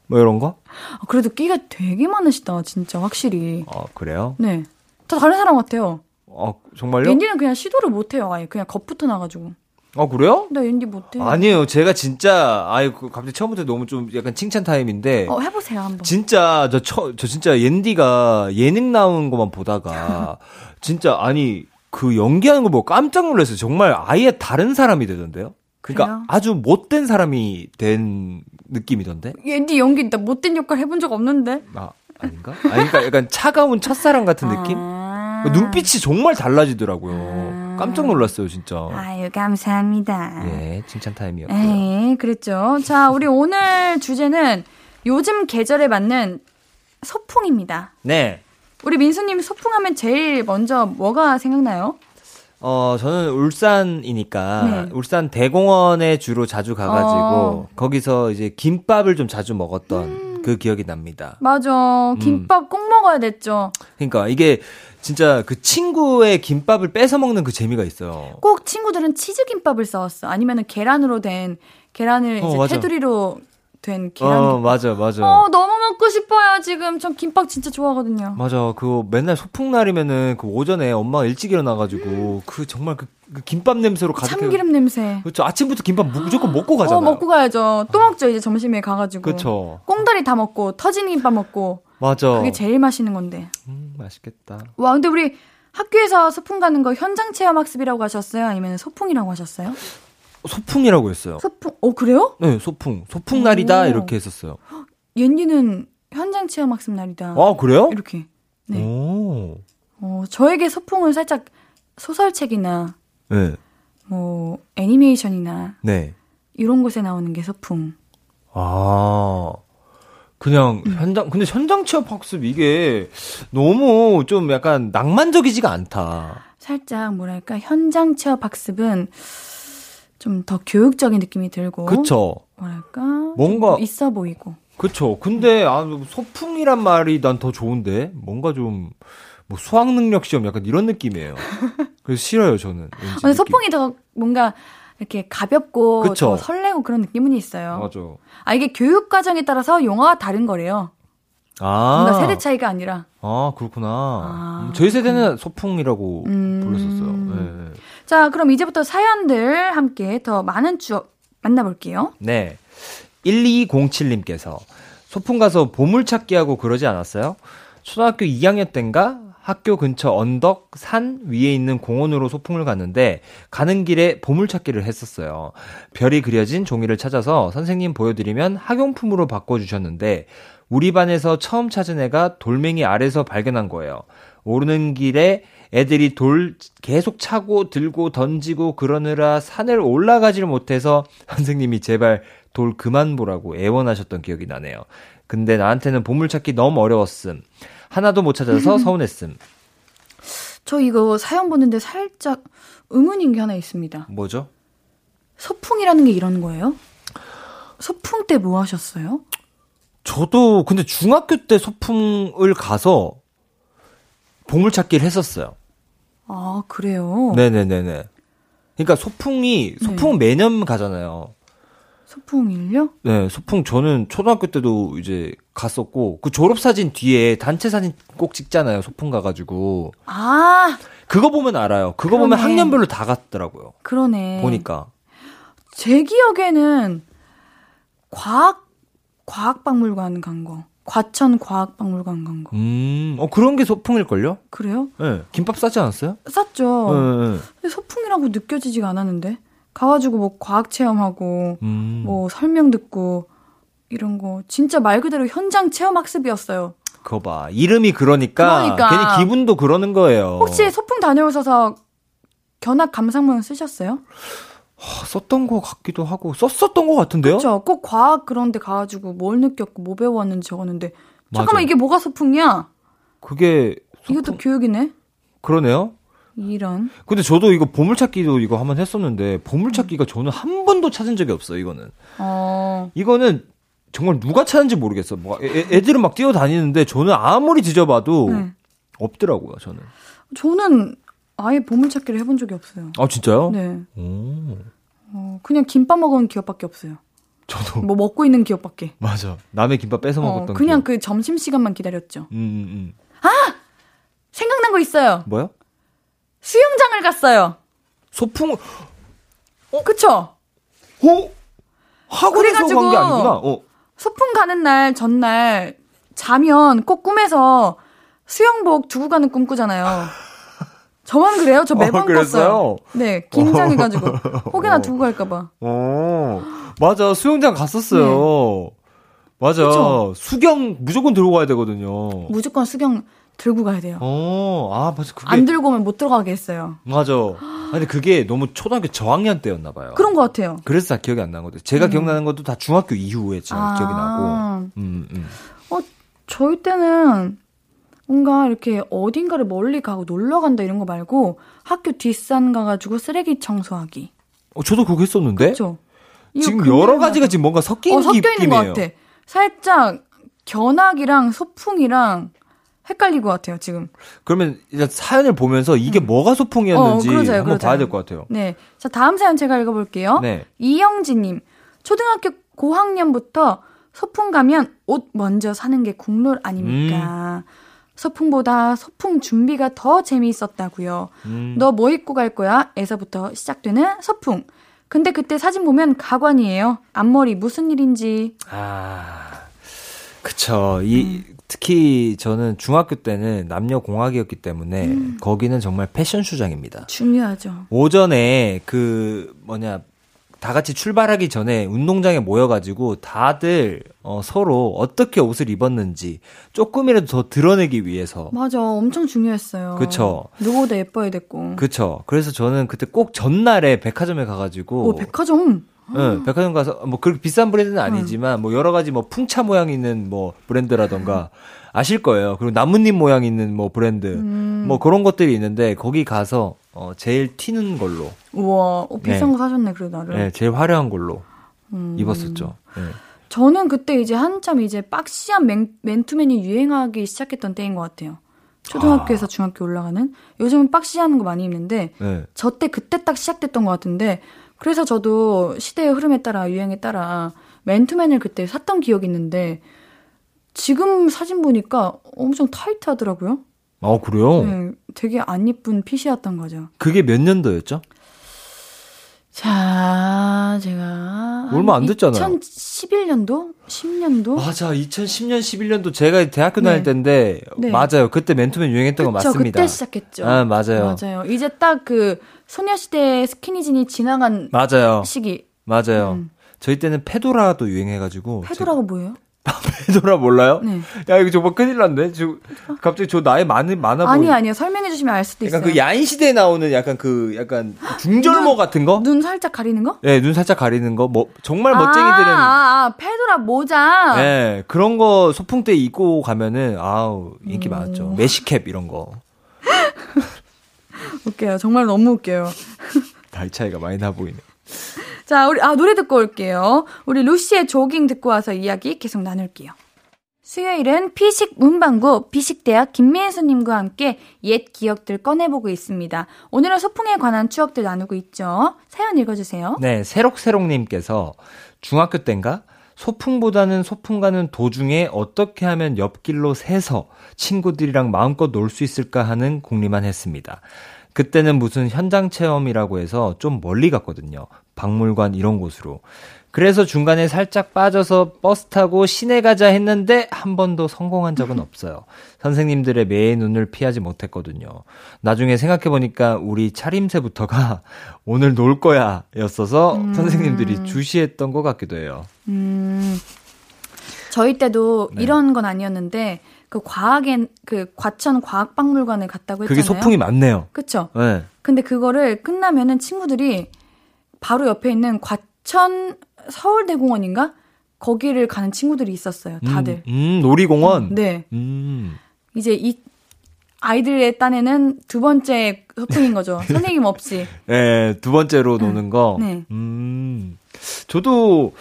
뭐 이런 거?
아, 그래도 끼가 되게 많으시다, 진짜, 확실히.
어, 그래요?
네. 다 다른 사람 같아요.
어, 정말요?
옌디는 그냥 시도를 못해요, 아예. 그냥 겁부터 나가지고.
어, 그래요?
나 옌디 못해.
아니에요. 제가 진짜, 아유, 그 갑자기 처음부터 너무 좀 약간 칭찬 타임인데.
어, 해보세요, 한번.
진짜 저, 처, 저 진짜 옌디가 예능 나온 것만 보다가 *laughs* 진짜 아니 그 연기하는 거 보고 깜짝 놀랐어요. 정말 아예 다른 사람이 되던데요. 그러니까
그래요?
아주 못된 사람이 된 느낌이던데.
옌디 연기 나 못된 역할 해본 적 없는데.
아 아닌가? 아니 그러니까 약간 차가운 첫사랑 같은 느낌?
아.
눈빛이 정말 달라지더라고요.
아.
깜짝 놀랐어요, 진짜.
아유, 감사합니다.
예, 칭찬 타임이었고요.
에이, 그랬죠. 자, 우리 오늘 주제는 요즘 계절에 맞는 소풍입니다.
네.
우리 민수님 소풍하면 제일 먼저 뭐가 생각나요?
어, 저는 울산이니까
네.
울산 대공원에 주로 자주 가가지고
어.
거기서 이제 김밥을 좀 자주 먹었던 그 기억이 납니다.
맞아.
음.
김밥 꼭 먹어야 됐죠.
그러니까 이게 진짜 그 친구의 김밥을 뺏어 먹는 그 재미가 있어요.
꼭 친구들은 치즈김밥을 싸웠어. 아니면은 계란으로 된, 계란을
어,
이제
맞아.
테두리로 된 계란.
어,
김밥.
맞아, 맞아.
어, 너무 먹고 싶어요, 지금. 전 김밥 진짜 좋아하거든요.
맞아. 그 맨날 소풍날이면은 그 오전에 엄마가 일찍 일어나가지고 그 정말 그, 그 김밥 냄새로 가득해.
참기름 냄새.
그렇죠. 아침부터 김밥 무조건 먹고 가잖아요.
어, 먹고 가야죠. 또 먹죠, 이제 점심에 가가지고.
그쵸.
꽁다리 다 먹고, 터진 김밥 먹고.
맞아.
그게 제일 맛있는 건데.
음, 맛있겠다.
와, 근데 우리 학교에서 소풍 가는 거 현장 체험 학습이라고 하셨어요? 아니면 소풍이라고 하셨어요?
소풍이라고 했어요.
소풍, 어, 그래요?
네, 소풍. 소풍날이다
오.
이렇게 했었어요.
옌디는 현장 체험 학습 날이다.
아, 그래요?
이렇게. 네.
오.
어, 저에게 소풍은 살짝 소설책이나
네.
뭐 애니메이션이나
네.
이런 곳에 나오는 게 소풍.
아. 그냥
음.
현장 근데 현장 취업 학습 이게 너무 좀 약간 낭만적이지가 않다.
살짝 뭐랄까 현장 체험 학습은 좀 더 교육적인 느낌이 들고
그쵸?
뭐랄까
뭔가-
좀 있어 보이고
그쵸. 근데 아 소풍이란 말이 난 더 좋은데 뭔가 좀 뭐 수학 능력 시험 약간 이런 느낌이에요. *laughs* 그래서 싫어요 저는.
근데. 소풍이 더 뭔가 이렇게 가볍고
그쵸.
더 설레고 그런 느낌은 있어요.
맞아.
아 이게 교육 과정에 따라서 용어가 다른 거래요.
아.
뭔가 세대 차이가 아니라.
아 그렇구나.
아,
음, 저희 세대는 소풍이라고
음.
불렀었어요. 네.
자 그럼 이제부터 사연들 함께 더 많은 추억 만나볼게요.
네. 1207님께서 소풍 가서 보물찾기 하고 그러지 않았어요? 초등학교 2학년 땐가 학교 근처 언덕 산 위에 있는 공원으로 소풍을 갔는데 가는 길에 보물찾기를 했었어요. 별이 그려진 종이를 찾아서 선생님 보여드리면 학용품으로 바꿔주셨는데 우리 반에서 처음 찾은 애가 돌멩이 아래서 발견한 거예요. 오르는 길에 애들이 돌 계속 차고 들고 던지고 그러느라 산을 올라가지를 못해서 *laughs* 선생님이 제발 돌 그만 보라고 애원하셨던 기억이 나네요. 근데 나한테는 보물 찾기 너무 어려웠음. 하나도 못 찾아서 *laughs* 서운했음.
저 이거 사연 보는데 살짝 의문인 게 하나 있습니다.
뭐죠?
소풍이라는 게 이런 거예요? 소풍 때 뭐 하셨어요?
저도 근데 중학교 때 소풍을 가서 보물찾기를 했었어요.
아 그래요?
네네네네. 그러니까 소풍이 소풍은 매년 가잖아요.
소풍일요?
네, 소풍 저는 초등학교 때도 이제 갔었고 그 졸업 사진 뒤에 단체 사진 꼭 찍잖아요. 소풍 가가지고
아
그거 보면 알아요. 그거 보면
그러네.
학년별로 다 갔더라고요.
그러네.
보니까
제 기억에는 과학 과학박물관 간 거, 과천 과학박물관 간 거.
음, 어 그런 게 소풍일 걸요?
그래요?
네, 김밥 싸지 않았어요?
쌌죠.
네, 네.
근데 소풍이라고 느껴지지가 않았는데 가가지고 뭐 과학 체험하고
음,
뭐 설명 듣고 이런 거 진짜 말 그대로 현장 체험 학습이었어요.
그거 봐. 이름이 그러니까,
그러니까.
괜히 기분도 그러는 거예요.
혹시 소풍 다녀오셔서 견학 감상문 쓰셨어요?
아, 썼던 거 같기도 하고 썼었던 것 같은데요?
그렇죠. 꼭 과학 그런 데 가가지고 뭘 느꼈고 뭐 배워왔는지 적었는데 잠깐만
맞아.
이게 뭐가 소풍이야?
그게 소풍-
이것도 교육이네?
그러네요.
이런.
근데 저도 이거 보물찾기도 이거 한번 했었는데 보물찾기가 저는 한 번도 찾은 적이 없어요. 이거는
어.
이거는 정말 누가 찾은지 모르겠어. 뭐 애, 애들은 막 뛰어다니는데 저는 아무리 뒤져봐도
네.
없더라고요. 저는.
저는 아예 보물찾기를 해본 적이 없어요.
아 진짜요?
네.
오,
어, 그냥 김밥 먹은 기억밖에 없어요.
저도
뭐 먹고 있는 기억밖에.
맞아. 남의 김밥 뺏어
어,
먹었던.
그냥
기억.
그 점심 시간만 기다렸죠.
음, 음, 음.
생각난 거 있어요.
뭐요?
수영장을 갔어요.
소풍
그쵸?
어? 학원에서 간 게 아니구나. 어.
소풍 가는 날 전날 자면 꼭 꿈에서 수영복 두고 가는 꿈 꾸잖아요. 저만 그래요? 저 매번
어, 그랬어요?
꿨어요. 네, 긴장해가지고 혹여나 두고 갈까봐.
어. 맞아. 수영장 갔었어요. 맞아.
네. 그쵸?
수경 무조건 들고 가야 되거든요.
무조건 수경 들고 가야 돼요.
어, 아, 맞아. 그게.
안 들고 오면 못 들어가게 했어요.
맞아. 근데 그게 너무 초등학교 저학년 때였나 봐요.
그런 것 같아요.
그래서 다 기억이 안 나거든. 제가 기억나는 것도 다 중학교 이후에
아.
기억이 나고. 음, 음.
저희 때는 뭔가 이렇게 어딘가를 멀리 가고 놀러 간다 이런 거 말고 학교 뒷산 가가지고 쓰레기 청소하기.
어, 저도 그거 했었는데.
그렇죠?
지금 여러 가지가 지금 뭔가 섞인
어, 섞여 있는 것. 같아. 살짝 견학이랑 소풍이랑 헷갈린 것 같아요, 지금.
그러면 일단 사연을 보면서 이게 뭐가 소풍이었는지
어, 그러자요,
한번
그러자요.
봐야 될 것 같아요.
네. 자, 다음 사연 제가 읽어볼게요.
네.
이영지님. 초등학교 고학년부터 소풍 가면 옷 먼저 사는 게 국룰 아닙니까?
음.
소풍보다 소풍 준비가 더 재미있었다고요.
음.
너뭐 입고 갈 거야? 에서부터 시작되는 소풍. 근데 그때 사진 보면 가관이에요. 앞머리 무슨 일인지.
아, 그쵸. 이,
음.
특히 저는 중학교 때는 남녀 공학이었기 때문에
음.
거기는 정말 패션 수장입니다.
중요하죠.
오전에 그 뭐냐 다 같이 출발하기 전에 운동장에 모여가지고 다들 어, 서로 어떻게 옷을 입었는지 조금이라도 더 드러내기 위해서
맞아. 엄청 중요했어요.
그쵸.
누구보다 예뻐야 됐고.
그쵸. 그래서 저는 그때 꼭 전날에 백화점에 가가지고
오, 백화점.
응, 백화점 가서 뭐 그렇게 비싼 브랜드는 아니지만 뭐 여러 가지 뭐 풍차 모양 있는 뭐 브랜드라던가 아실 거예요. 그리고 나뭇잎 모양 있는 뭐 브랜드
음.
뭐 그런 것들이 있는데 거기 가서 어 제일 튀는 걸로
우와, 어, 비싼
네.
거 사셨네, 그래도 나를.
네, 제일 화려한 걸로
음.
입었었죠. 네.
저는 그때 이제 한참 이제 박시한 맨, 맨투맨이 유행하기 시작했던 때인 것 같아요. 초등학교에서 중학교 올라가는. 요즘은 박시하는 거 많이 입는데,
네.
저때 그때 딱 시작됐던 것 같은데, 그래서 저도 시대의 흐름에 따라, 유행에 따라, 맨투맨을 그때 샀던 기억이 있는데, 지금 사진 보니까 엄청 타이트 하더라고요.
아 그래요?
네, 되게 안 이쁜 핏이었던 거죠.
그게 몇 년도였죠?
자, 제가.
얼마 안 됐잖아요.
2011년도? 10년도?
맞아, 2010년, 11년도 제가 대학교 다닐
네.
때인데
네.
맞아요. 그때 맨투맨 유행했던 거
그쵸,
맞습니다.
그때 시작했죠.
아 맞아요.
맞아요. 이제 딱 그 소녀시대 스키니진이 지나간
맞아요.
시기.
맞아요.
음.
저희 때는 페도라도 유행해가지고
페도라가 뭐예요?
제- 페도라 몰라요?
네.
야 이거 정말 큰일 났네. 지금 갑자기 저 나이 많이 많아 보이.
아니 아니요. 설명해 주시면 알 수도 있어요.
약간 그 야인 시대에 나오는 약간 그 약간 중절모 같은 거?
눈 살짝 가리는 거?
네, 눈 살짝 가리는 거. 뭐 정말 멋쟁이들은
아, 아, 아, 페도라 모자.
네, 그런 거 소풍 때 입고 가면은 아우 인기
음.
많았죠. 메시캡 이런 거. *laughs*
웃겨요. 정말 너무 웃겨요. *laughs*
나이 차이가 많이 나 보이네. *laughs*
자, 우리 아 노래 듣고 올게요. 우리 루시의 조깅 듣고 와서 이야기 계속 나눌게요. 수요일은 피식 문방구 피식대학 김민수님과 함께 옛 기억들 꺼내보고 있습니다. 오늘은 소풍에 관한 추억들 나누고 있죠. 사연 읽어주세요.
네, 새록새록님께서 중학교 땐가 소풍보다는 소풍 가는 도중에 어떻게 하면 옆길로 새서 친구들이랑 마음껏 놀 수 있을까 하는 궁리만 했습니다. 그때는 무슨 현장 체험이라고 해서 좀 멀리 갔거든요. 박물관 이런 곳으로. 그래서 중간에 살짝 빠져서 버스 타고 시내 가자 했는데 한 번도 성공한 적은 없어요. 선생님들의 매의 눈을 피하지 못했거든요. 나중에 생각해보니까 우리 차림새부터가 *laughs* 오늘 놀 거야 였어서 선생님들이 주시했던 것 같기도 해요.
음, 저희 때도
네.
이런 건 아니었는데, 그 과학엔 그 과천 과학박물관을 갔다고 했잖아요.
그게 소풍이 많네요.
그쵸?
네.
근데 그거를 끝나면은 친구들이 바로 옆에 있는 과천 서울대공원인가? 거기를 가는 친구들이 있었어요. 다들.
음, 음, 놀이공원.
네.
음.
이제 이 아이들의 딴에는 두 번째 소풍인 거죠. *laughs* 선생님 없이.
네, 두 번째로 노는 거.
네.
음. 저도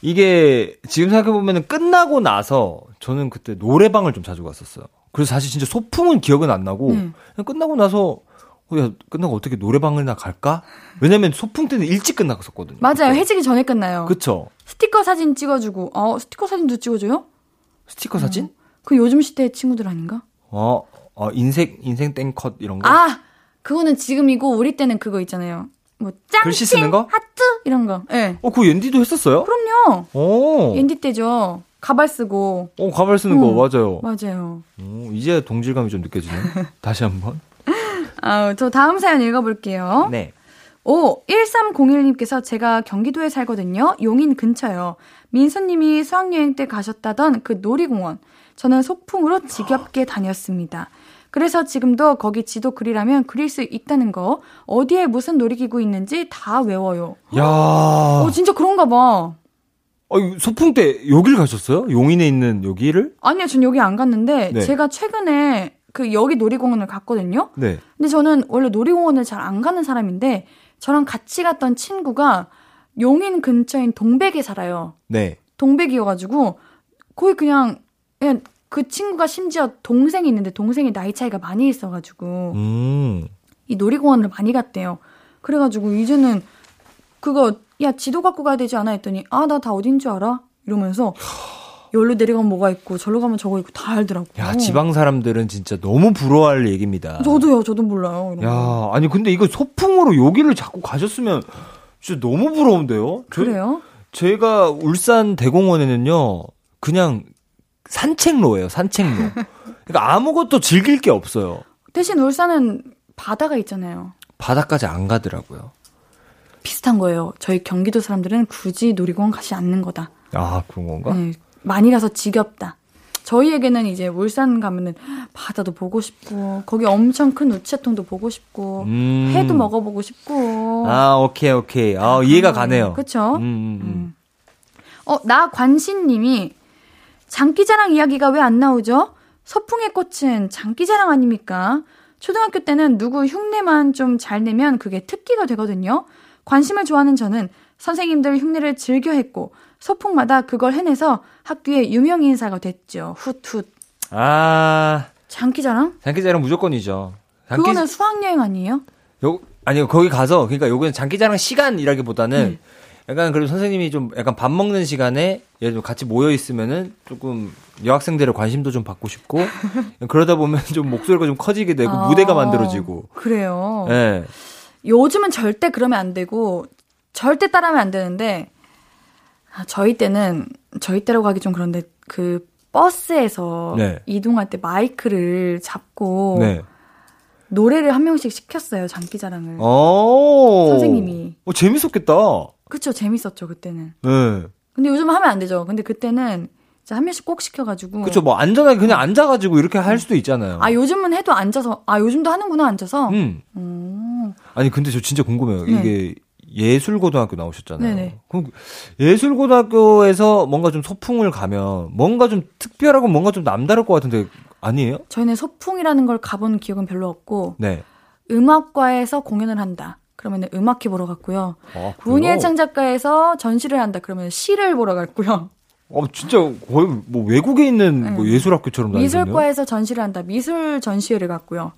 이게 지금 생각해보면 끝나고 나서 저는 그때 노래방을 좀 자주 갔었어요. 그래서 사실 진짜 소풍은 기억은 안 나고
네.
그냥 끝나고 나서 어, 야, 끝나고 어떻게 노래방을나 갈까? 왜냐면 소풍 때는 일찍 끝났었거든요.
맞아요.
그때.
해지기 전에 끝나요.
그쵸.
스티커 사진 찍어주고, 어, 스티커 사진도 찍어줘요?
스티커 사진?
그 요즘 시대의 친구들 아닌가?
어, 어, 인생, 인생 땡컷 이런 거?
아! 그거는 지금이고, 우리 때는 그거 있잖아요. 뭐, 짱!
글씨 쓰는 거?
하트! 이런 거. 예. 네.
어, 그거 옌디도 했었어요?
그럼요.
오.
엔디 때죠. 가발 쓰고.
어, 가발 쓰는 거,
응.
맞아요.
맞아요.
오, 이제 동질감이 좀 느껴지네. *laughs* 다시 한 번.
아, 저 다음 사연 읽어볼게요.
네.
오, 1301님께서 제가 경기도에 살거든요. 용인 근처요. 민수님이 수학여행 때 가셨다던 그 놀이공원. 저는 소풍으로 지겹게 다녔습니다. 그래서 지금도 거기 지도 그리라면 그릴 수 있다는 거, 어디에 무슨 놀이기구 있는지 다 외워요.
야
어, 진짜 그런가 봐.
어, 소풍 때 여길 가셨어요? 용인에 있는 여기를?
아니요, 전 여기 안 갔는데,
네.
제가 최근에 그 여기 놀이공원을 갔거든요.
네.
근데 저는 원래 놀이공원을 잘 안 가는 사람인데, 저랑 같이 갔던 친구가 용인 근처인 동백에 살아요.
네.
동백이어가지고, 거의 그냥, 그냥 그 친구가 심지어 동생이 있는데 동생이 나이 차이가 많이 있어가지고,
음.
이 놀이공원을 많이 갔대요. 그래가지고 이제는 그거, 야, 지도 갖고 가야 되지 않아? 했더니, 아, 나 다 어딘 줄 알아? 이러면서, *laughs* 여기로 내려가면 뭐가 있고, 저로 가면 저거 있고, 다 알더라고요.
야, 지방 사람들은 진짜 너무 부러워할 얘기입니다.
저도요, 저도 몰라요. 이런 거.
야, 아니 근데 이거 소풍으로 여기를 자꾸 가셨으면 진짜 너무 부러운데요? 저-
그래요?
제가 울산 대공원에는요. 그냥 산책로예요, 산책로. *laughs* 그러니까 아무것도 즐길 게 없어요.
대신 울산은 바다가 있잖아요.
바다까지 안 가더라고요.
비슷한 거예요. 저희 경기도 사람들은 굳이 놀이공원 가지 않는 거다.
아, 그런 건가?
네, 많이 가서 지겹다. 저희에게는 이제 울산 가면은 바다도 보고 싶고 거기 엄청 큰 우체통도 보고 싶고
음.
회도 먹어보고 싶고
아, 오케이, 오케이. 아, 이해가 가네요.
그쵸?
음, 음, 음.
어, 나 관신님이 장기자랑 이야기가 왜 안 나오죠? 소풍의 꽃은 장기자랑 아닙니까? 초등학교 때는 누구 흉내만 좀 잘 내면 그게 특기가 되거든요. 관심을 좋아하는 저는 선생님들 흉내를 즐겨 했고 소풍마다 그걸 해내서 학교의 유명 인사가 됐죠. 훗훗.
아,
장기자랑?
장기자랑 무조건이죠. 장기,
그거는 수학여행 아니에요?
요, 아니요, 거기 가서, 그러니까 요거는 장기자랑 시간이라기보다는
네.
약간 그래도 선생님이 좀 약간 밥 먹는 시간에 예를 들어 같이 모여 있으면은 조금 여학생들의 관심도 좀 받고 싶고 *laughs* 그러다 보면 좀 목소리가 좀 커지게 되고
아,
무대가 만들어지고.
그래요.
예.
요즘은 절대 그러면 안 되고 절대 따라하면 안 되는데 아, 저희 때는 저희 때라고 하기 좀 그런데 그 버스에서
네.
이동할 때 마이크를 잡고
네.
노래를 한 명씩 시켰어요 장기자랑을
어.
선생님이.
어, 재밌었겠다.
그쵸 재밌었죠 그때는
네.
근데 요즘 하면 안 되죠 근데 그때는 진짜 한 명씩 꼭 시켜가지고
그쵸, 뭐, 안전하게 그냥 앉아가지고 이렇게 할 수도 있잖아요.
아 요즘은 해도 앉아서 아 요즘도 하는구나 앉아서
음.
음.
아니, 근데 저 진짜 궁금해요.
네.
이게 예술고등학교 나오셨잖아요.
네네.
그럼 예술고등학교에서 뭔가 좀 소풍을 가면 뭔가 좀 특별하고 뭔가 좀 남다를 것 같은데 아니에요?
저희는 소풍이라는 걸 가본 기억은 별로 없고
네.
음악과에서 공연을 한다. 그러면 음악회 보러 갔고요.
아, 그래요?
문예 창 작가에서 전시를 한다. 그러면 시를 보러 갔고요.
어, 진짜 거의 뭐 외국에 있는 뭐
네.
예술학교처럼 다니네요.
미술과에서 전시를 한다. 미술 전시회를 갔고요.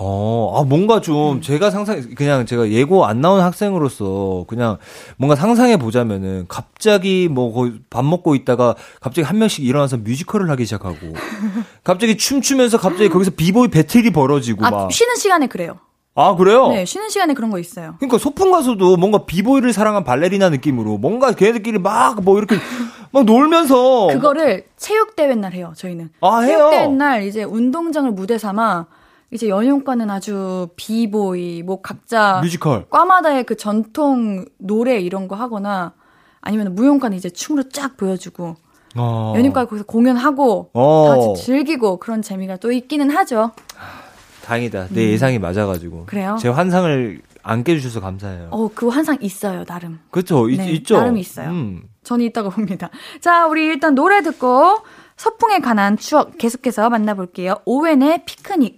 어, 아, 뭔가 좀
음.
제가 상상, 그냥 제가 예고 안 나온 학생으로서 그냥 뭔가 상상해 보자면은 갑자기 뭐 거의 밥 먹고 있다가 갑자기 한 명씩 일어나서 뮤지컬을 하기 시작하고 *laughs* 갑자기 춤추면서 갑자기 거기서 비보이 배틀이 벌어지고
아,
막.
쉬는 시간에 그래요.
아, 그래요?
네, 쉬는 시간에 그런 거 있어요.
그러니까 소풍 가서도 뭔가 비보이를 사랑한 발레리나 느낌으로 뭔가 걔네들끼리 막 뭐 이렇게 막 놀면서
그거를 체육대회 날 해요, 저희는.
아, 해요?
체육대회 날 이제 운동장을 무대 삼아 이제 연용과는 아주 비보이, 뭐 각자
뮤지컬.
과마다의 그 전통 노래 이런 거 하거나 아니면 무용과는 이제 춤으로 쫙 보여주고 어. 연휴까지 거기서 공연하고 어. 다 같이 즐기고 그런 재미가 또 있기는 하죠.
다행이다. 내 음. 예상이 맞아가지고.
그래요?
제 환상을 안 깨주셔서 감사해요.
어, 그 환상 있어요, 나름.
그렇죠, 네, 있죠.
나름 있어요. 음. 저는 있다고 봅니다. 자, 우리 일단 노래 듣고 서풍에 관한 추억 계속해서 만나볼게요. 오웬의 피크닉.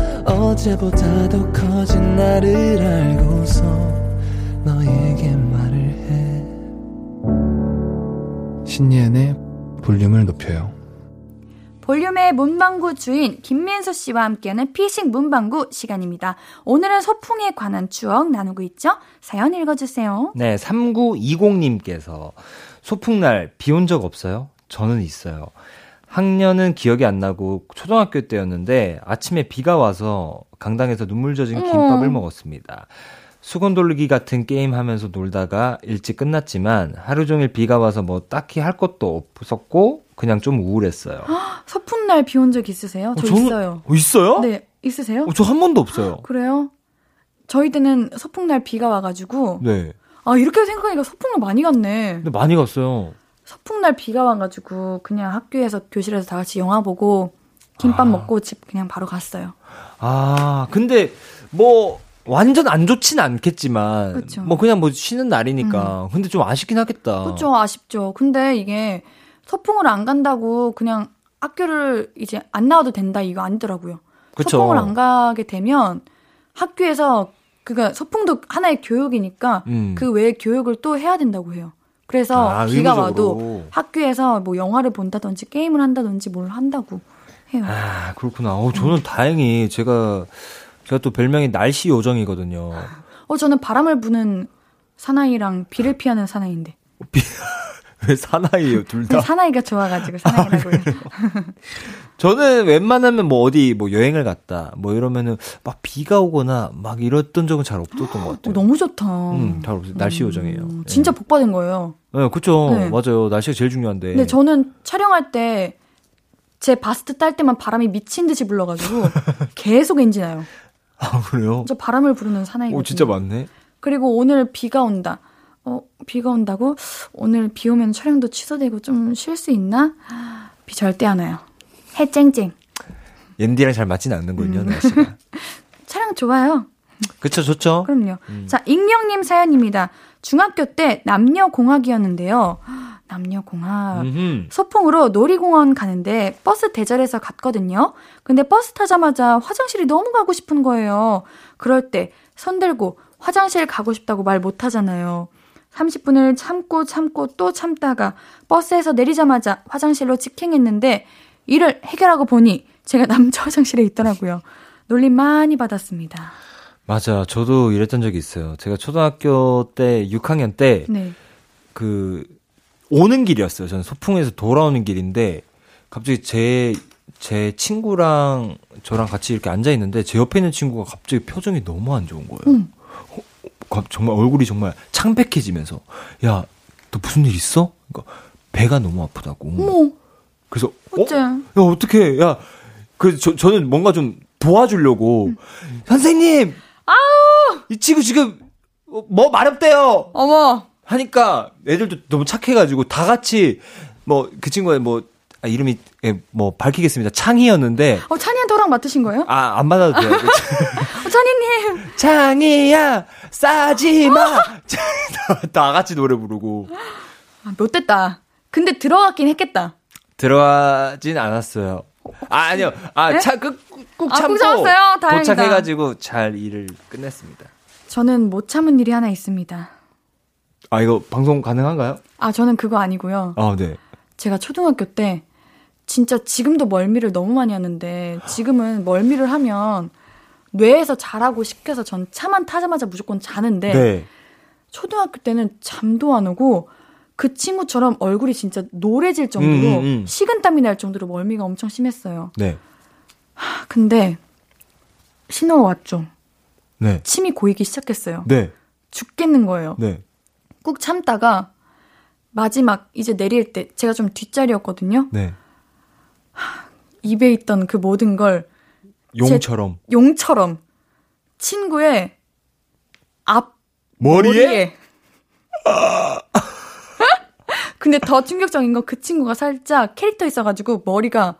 어제보다 더 커진 나를 알고서 너에게 말을 해
신예은의 볼륨을 높여요
볼륨의 문방구 주인 김민수 씨와 함께하는 피싱 문방구 시간입니다. 오늘은 소풍에 관한 추억 나누고 있죠? 사연 읽어주세요.
네, 3920님께서 소풍날 비 온 적 없어요? 저는 있어요. 학년은 기억이 안 나고 초등학교 때였는데 아침에 비가 와서 강당에서 눈물 젖은 김밥을 음. 먹었습니다. 수건 돌리기 같은 게임 하면서 놀다가 일찍 끝났지만 하루 종일 비가 와서 뭐 딱히 할 것도 없었고 그냥 좀 우울했어요.
서푼 날 비 온 적 있으세요? 저 어, 저는, 있어요.
어, 있어요?
네, 있으세요?
어, 저한 번도 없어요.
그래요? 저희 때는 서풍 날 비가 와가지고.
네.
아, 이렇게 생각하니까 서풍날 많이 갔네.
네, 많이 갔어요.
서풍날 비가 와가지고 그냥 학교에서 교실에서 다 같이 영화 보고 김밥 아. 먹고 집 그냥 바로 갔어요.
아, 근데 뭐 완전 안 좋진 않겠지만 그쵸. 뭐 그냥 뭐 쉬는 날이니까. 음. 근데 좀 아쉽긴 하겠다.
그렇죠. 아쉽죠. 근데 이게 서풍을 안 간다고 그냥 학교를 이제 안 나와도 된다 이거 아니더라고요. 그쵸. 서풍을 안 가게 되면 학교에서 그니까 서풍도 하나의 교육이니까 음. 그 외에 교육을 또 해야 된다고 해요. 그래서 아, 비가. 와도 학교에서 뭐 영화를 본다든지 게임을 한다든지 뭘 한다고 해요.
아 그렇구나. 어, 저는 음. 다행히 제가 제가 또 별명이 날씨 요정이거든요.
어 저는 바람을 부는 사나이랑 비를 피하는 사나이인데.
비... *laughs* 왜 사나이예요, 둘 다?
사나이가 좋아가지고 사나이라고요. 아, *laughs*
저는 웬만하면 뭐 어디 뭐 여행을 갔다 뭐 이러면은 막 비가 오거나 막 이랬던 적은 잘 없었던 것 같아요. 어,
너무 좋다.
음, 잘 없어요. 날씨 음, 요정이에요.
진짜 네. 복 받은 거예요.
네, 그렇죠. 네. 맞아요. 날씨가 제일 중요한데.
근데 저는 촬영할 때 제 바스트 딸 때만 바람이 미친 듯이 불러가지고 *laughs* 계속 엔진나요.
아 그래요?
저 바람을 부르는 사나이거든요.
오 진짜 많네.
그리고 오늘 비가 온다. 어, 비가 온다고? 오늘 비 오면 촬영도 취소되고 좀 쉴 수 있나? 비 절대 안 와요. 해 쨍쨍.
옌디랑 잘 맞지는 않는군요, 음. 날씨가.
촬영 *laughs* 좋아요.
그쵸, 좋죠.
그럼요. 음. 자, 익명님 사연입니다. 중학교 때 남녀공학이었는데요. 남녀공학. 음흠. 소풍으로 놀이공원 가는데 버스 대절해서 갔거든요. 근데 버스 타자마자 화장실이 너무 가고 싶은 거예요. 그럴 때 손 들고 화장실 가고 싶다고 말 못 하잖아요. 30분을 참고 참고 또 참다가 버스에서 내리자마자 화장실로 직행했는데 이를 해결하고 보니 제가 남자 화장실에 있더라고요. 놀림 많이 받았습니다.
맞아. 저도 이랬던 적이 있어요. 제가 초등학교 때 6학년 때 네. 그 오는 길이었어요. 저는 소풍에서 돌아오는 길인데 갑자기 제제 친구랑 저랑 같이 이렇게 앉아 있는데 제 옆에 있는 친구가 갑자기 표정이 너무 안 좋은 거예요. 음. 정말 얼굴이 정말 창백해지면서 야 너 무슨 일 있어? 그러니까 배가 너무 아프다고.
어머.
그래서
어째? 어? 야
어떻게? 야그저 저는 뭔가 좀 도와주려고 응. 선생님.
아우
이 친구 지금 뭐 마렵대요.
어머.
하니까 애들도 너무 착해가지고 다 같이 뭐 그 친구의 뭐 아, 이름이 예, 뭐 밝히겠습니다. 창희였는데.
어 창희한테 맡으신 거예요?
아 안 받아도 돼요. *laughs*
어, 창희님.
창희야 싸지 마. *laughs* 다 같이 노래 부르고.
아, 못 됐다. 근데 들어갔긴 했겠다.
들어가진 않았어요. 아, 아니요. 아, 네? 차, 꾹, 꾹 참고.
아,
도착해가지고 잘 일을 끝냈습니다.
저는 못 참은 일이 하나 있습니다.
아, 이거 방송 가능한가요?
아, 저는 그거 아니고요.
아, 네.
제가 초등학교 때 진짜 지금도 멀미를 너무 많이 하는데 지금은 멀미를 하면 뇌에서 자라고 시켜서 전 차만 타자마자 무조건 자는데 네. 초등학교 때는 잠도 안 오고 그 친구처럼 얼굴이 진짜 노래질 정도로
음, 음, 음.
식은땀이 날 정도로 멀미가 엄청 심했어요.
네.
근데 신호가 왔죠.
네.
침이 고이기 시작했어요.
네.
죽겠는 거예요.
네.
꾹 참다가 마지막 이제 내릴 때 제가 좀 뒷자리였거든요.
네.
입에 있던 그 모든 걸
용처럼.
용처럼 친구의 앞
머리에?
머리에. 근데 더 충격적인 건 그 친구가 살짝 캐릭터 있어가지고 머리가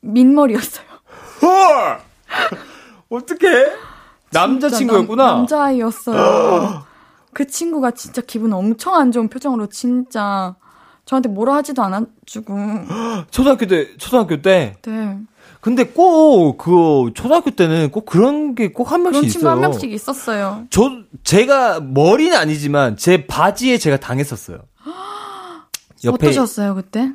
민머리였어요.
헐! 어떡해? 남자친구였구나.
남, 남자아이였어요. *gasps* 그 친구가 진짜 기분 엄청 안 좋은 표정으로 진짜 저한테 뭐라 하지도 않아주고. *gasps*
초등학교 때, 초등학교 때.
네.
근데 꼭, 그, 초등학교 때는 꼭 그런 게 꼭 한 명씩
그런
있어요.
친구 한 명씩 있었어요.
저, 제가, 머리는 아니지만, 제 바지에 제가 당했었어요. *gasps*
어떠셨어요, 그때?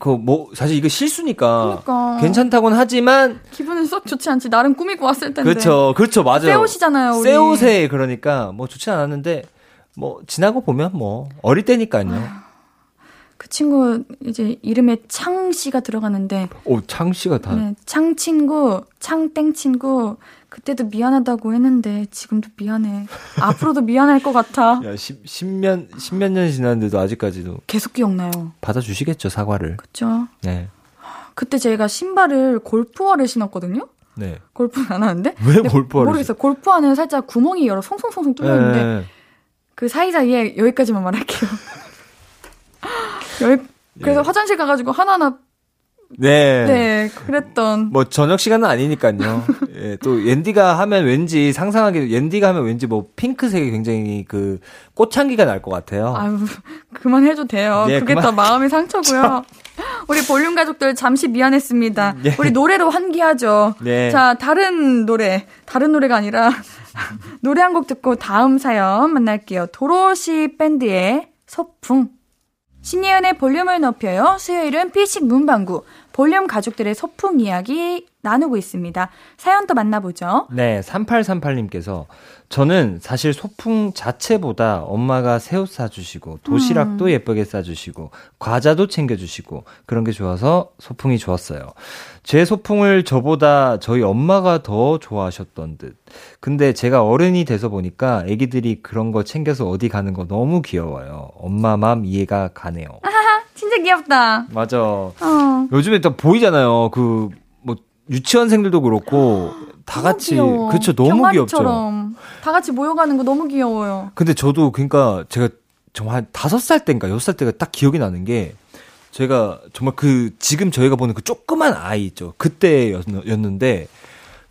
그, 뭐, 사실 이거 실수니까.
그러니까.
괜찮다고는 하지만,
기분은 썩 좋지 않지. 나름 꾸미고 왔을 텐데.
그렇죠. 그렇죠. 맞아요.
새 옷이잖아요, 우리.
새 옷에, 그러니까, 뭐, 좋지 않았는데, 뭐, 지나고 보면 뭐, 어릴 때니까요.
그 친구 이제 이름에 창 씨가 들어가는데
오, 창 씨가 다.
네, 창 친구, 창땡 친구 그때도 미안하다고 했는데 지금도 미안해. 앞으로도 미안할 것 같아. *laughs*
야, 10, 10년, 10몇 년 지났는데도 아직까지도
계속 기억나요.
받아주시겠죠, 사과를.
그쵸?
네.
그때 제가 신발을 골프화를 신었거든요.
네.
골프는 안 하는데.
왜 골프화를
모르겠어요. 골프화는 살짝 구멍이 여러 송송송송 뚫려 있는데
네.
그 사이사이에 여기까지만 말할게요. *laughs* 여기 그래서
예.
화장실 가가지고 하나하나
네.
네 그랬던
뭐 저녁 시간은 아니니까요. *laughs* 예, 또 옌디가 하면 왠지 상상하기 옌디가 하면 왠지 뭐 핑크색이 굉장히 그 꽃향기가 날 것 같아요.
아유, 그만해도 돼요.
예,
그게
그만-
더 마음이 상처고요. *laughs* 우리 볼륨 가족들 잠시 미안했습니다.
예.
우리 노래로 환기하죠.
네.
자, 다른 노래, 다른 노래가 아니라 *laughs* 노래 한 곡 듣고 다음 사연 만날게요. 도로시 밴드의 소풍. 신예은의 볼륨을 높여요. 수요일은 피식 문방구. 볼륨 가족들의 소풍 이야기 나누고 있습니다. 사연 또 만나보죠.
네, 3838님께서 저는 사실 소풍 자체보다 엄마가 새옷 사주시고 도시락도 예쁘게 싸주시고 과자도 챙겨주시고 그런 게 좋아서 소풍이 좋았어요. 제 소풍을 저보다 저희 엄마가 더 좋아하셨던 듯. 근데 제가 어른이 돼서 보니까 애기들이 그런 거 챙겨서 어디 가는 거 너무 귀여워요. 엄마 마음 이해가 가네요.
진짜 귀엽다.
맞아.
어.
요즘에 또 보이잖아요. 그, 뭐, 유치원생들도 그렇고, 다 같이,
귀여워.
그쵸, 너무 귀엽죠.
다 같이 모여가는 거 너무 귀여워요.
근데 저도 그러니까 제가 정말 한 다섯 살 때인가 여섯 살 때가 딱 기억이 나는 게 제가 정말 그 지금 저희가 보는 그 조그만 아이 있죠. 그때였는데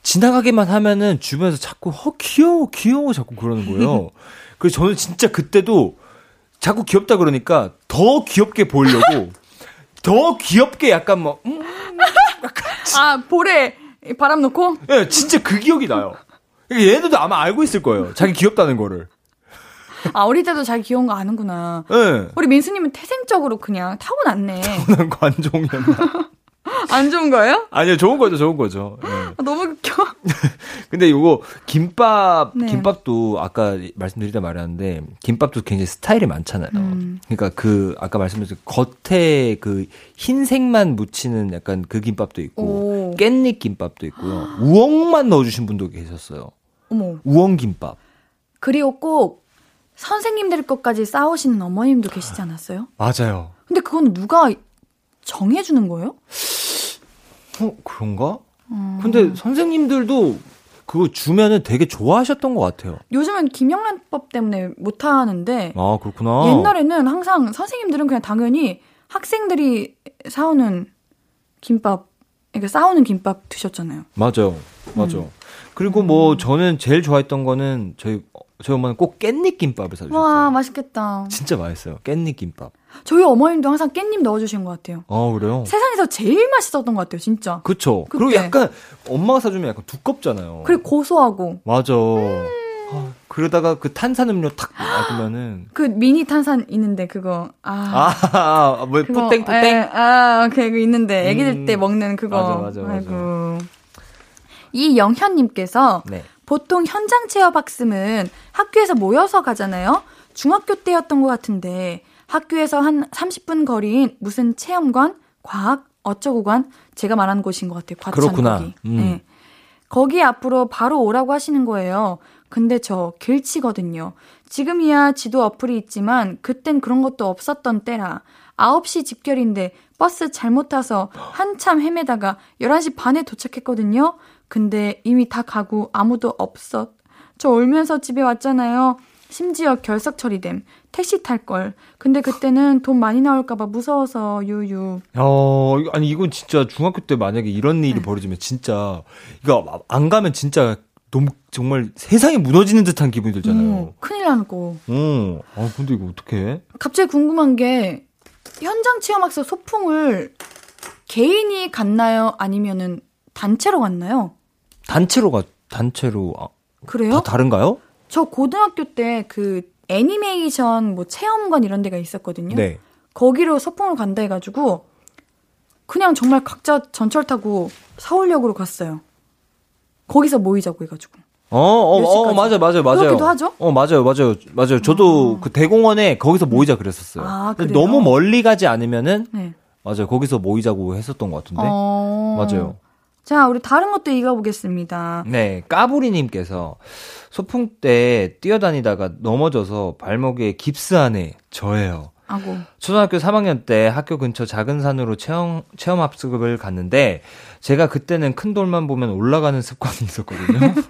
지나가기만 하면은 주변에서 자꾸 어 귀여워 귀여워 자꾸 그러는 거예요. *laughs* 그래서 저는 진짜 그때도 자꾸 귀엽다 그러니까 더 귀엽게 보이려고 *laughs* 더 귀엽게 약간 뭐 음, *laughs*
아, 볼에 바람 넣고?
예, 진짜 그 기억이 나요. 얘네들도 아마 알고 있을 거예요. 자기 귀엽다는 거를.
아, 어릴 때도 자기 귀여운 거 아는구나.
예.
우리 민수님은 태생적으로 그냥 타고났네.
난 관종이었나? *laughs*
안 좋은 거예요?
아니요, 좋은 거죠, 좋은 거죠. 예.
아, 너무 웃겨. *laughs*
근데 요거 김밥
네.
김밥도 아까 말씀드리다 말했는데 김밥도 굉장히 스타일이 많잖아요.
음.
그러니까 그 아까 말씀드린 겉에 그 흰색만 묻히는 약간 그 김밥도 있고
오.
깻잎 김밥도 있고요. 우엉만 넣어주신 분도 계셨어요.
어머.
우엉 김밥.
그리고 꼭 선생님들 것까지 싸우시는 어머님도 계시지 않았어요?
맞아요.
근데 그건 누가 정해주는 거예요?
어 그런가?
음.
근데 선생님들도 그거 주면은 되게 좋아하셨던 것 같아요.
요즘은 김영란법 때문에 못 하는데
아 그렇구나.
옛날에는 항상 선생님들은 그냥 당연히 학생들이 사오는 김밥, 그러니까 싸우는 김밥 드셨잖아요.
맞아요. 맞아.
음.
그리고 뭐 저는 제일 좋아했던 거는 저희 저희 엄마는 꼭 깻잎 김밥을 사주셨어요.
와, 맛있겠다.
진짜 맛있어요. 깻잎 김밥.
저희 어머님도 항상 깻잎 넣어주신 것 같아요.
어 그래요?
세상에서 제일 맛있었던 것 같아요, 진짜.
그쵸. 그리고. 약간 엄마가 사주면 약간 두껍잖아요.
그리고 고소하고
맞아. 아, 그러다가 그 탄산음료 탁 놔두면은 *gasps*
그 미니 탄산 있는데 그거 아.
아, 아, 뭐
그거,
뿌땡 뿌땡.
에, 아, 오케이, 그 있는데 애기들
음.
때 먹는 그거.
맞아, 맞아, 맞아.
아이고. 이영현님께서
네.
보통 현장 체험 학습은 학교에서 모여서 가잖아요. 중학교 때였던 것 같은데 학교에서 한 30분 거리인 무슨 체험관, 과학, 어쩌고관 제가 말하는 곳인 것 같아요. 과천
그렇구나.
거기.
음.
네. 거기 앞으로 바로 오라고 하시는 거예요. 근데 저 길치거든요. 지금이야 지도 어플이 있지만 그땐 그런 것도 없었던 때라 9시 집결인데 버스 잘못 타서 한참 헤매다가 11시 반에 도착했거든요. 근데 이미 다 가고 아무도 없었. 저 울면서 집에 왔잖아요. 심지어 결석 처리됨. 택시 탈 걸. 근데 그때는 돈 많이 나올까봐 무서워서 유유.
어, 아니 이건 진짜 중학교 때 만약에 이런 일이 벌어지면 진짜 이거 안 가면 진짜 너무 정말 세상이 무너지는 듯한 기분이 들잖아요.
어, 큰일 나고.
어. 아 근데 이거 어떡해?
갑자기 궁금한 게 현장 체험학습 소풍을 개인이 갔나요? 아니면은 단체로 갔나요?
단체로 가 단체로 아,
그래요?
다 다른가요?
저 고등학교 때 그 애니메이션 뭐 체험관 이런 데가 있었거든요.
네.
거기로 소풍을 간다 해가지고 그냥 정말 각자 전철 타고 서울역으로 갔어요. 거기서 모이자고 해가지고.
어, 어,
몇
어? 맞아요, 맞아요, 맞아요.
그렇기도 하죠?
어, 맞아요, 맞아요, 맞아요. 저도 그 대공원에 거기서 모이자 그랬었어요.
아?
너무 멀리 가지 않으면은
네.
맞아요, 거기서 모이자고 했었던 것 같은데.
어...
맞아요.
자, 우리 다른 것도 읽어보겠습니다.
네, 까부리님께서 소풍 때 뛰어다니다가 넘어져서 발목에 깁스하네 저예요.
아고.
초등학교 3학년 때 학교 근처 작은 산으로 체험, 체험 합숙을 갔는데, 제가 그때는 큰 돌만 보면 올라가는 습관이 있었거든요. *laughs*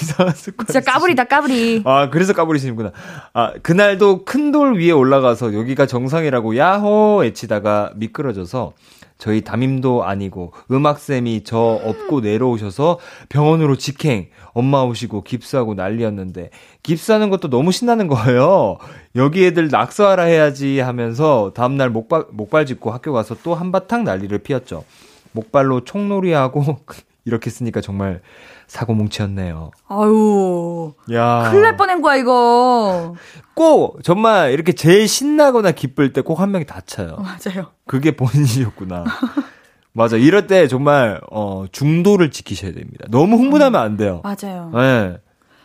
이상한 습관.
진짜 까불이다, 까불이.
아, 그래서 까불이시는구나. 아, 그날도 큰 돌 위에 올라가서 여기가 정상이라고 야호 외치다가 미끄러져서 저희 담임도 아니고 음악쌤이 저 업고 내려오셔서 병원으로 직행, 엄마 오시고 깁스하고 난리였는데 깁스하는 것도 너무 신나는 거예요. 여기 애들 낙서하라 해야지 하면서 다음날 목발, 목발 짚고 학교 가서 또 한바탕 난리를 피웠죠. 목발로 총놀이하고 *laughs* 이렇게 쓰니까 정말 사고뭉치였네요.
아유.
야.
큰일 날 뻔한 거야, 이거.
꼭 정말 이렇게 제일 신나거나 기쁠 때 꼭 한 명이 다쳐요.
맞아요.
그게 본인이었구나. *laughs* 맞아. 이럴 때 정말 어 중도를 지키셔야 됩니다. 너무 흥분하면 안 돼요.
맞아요.
네.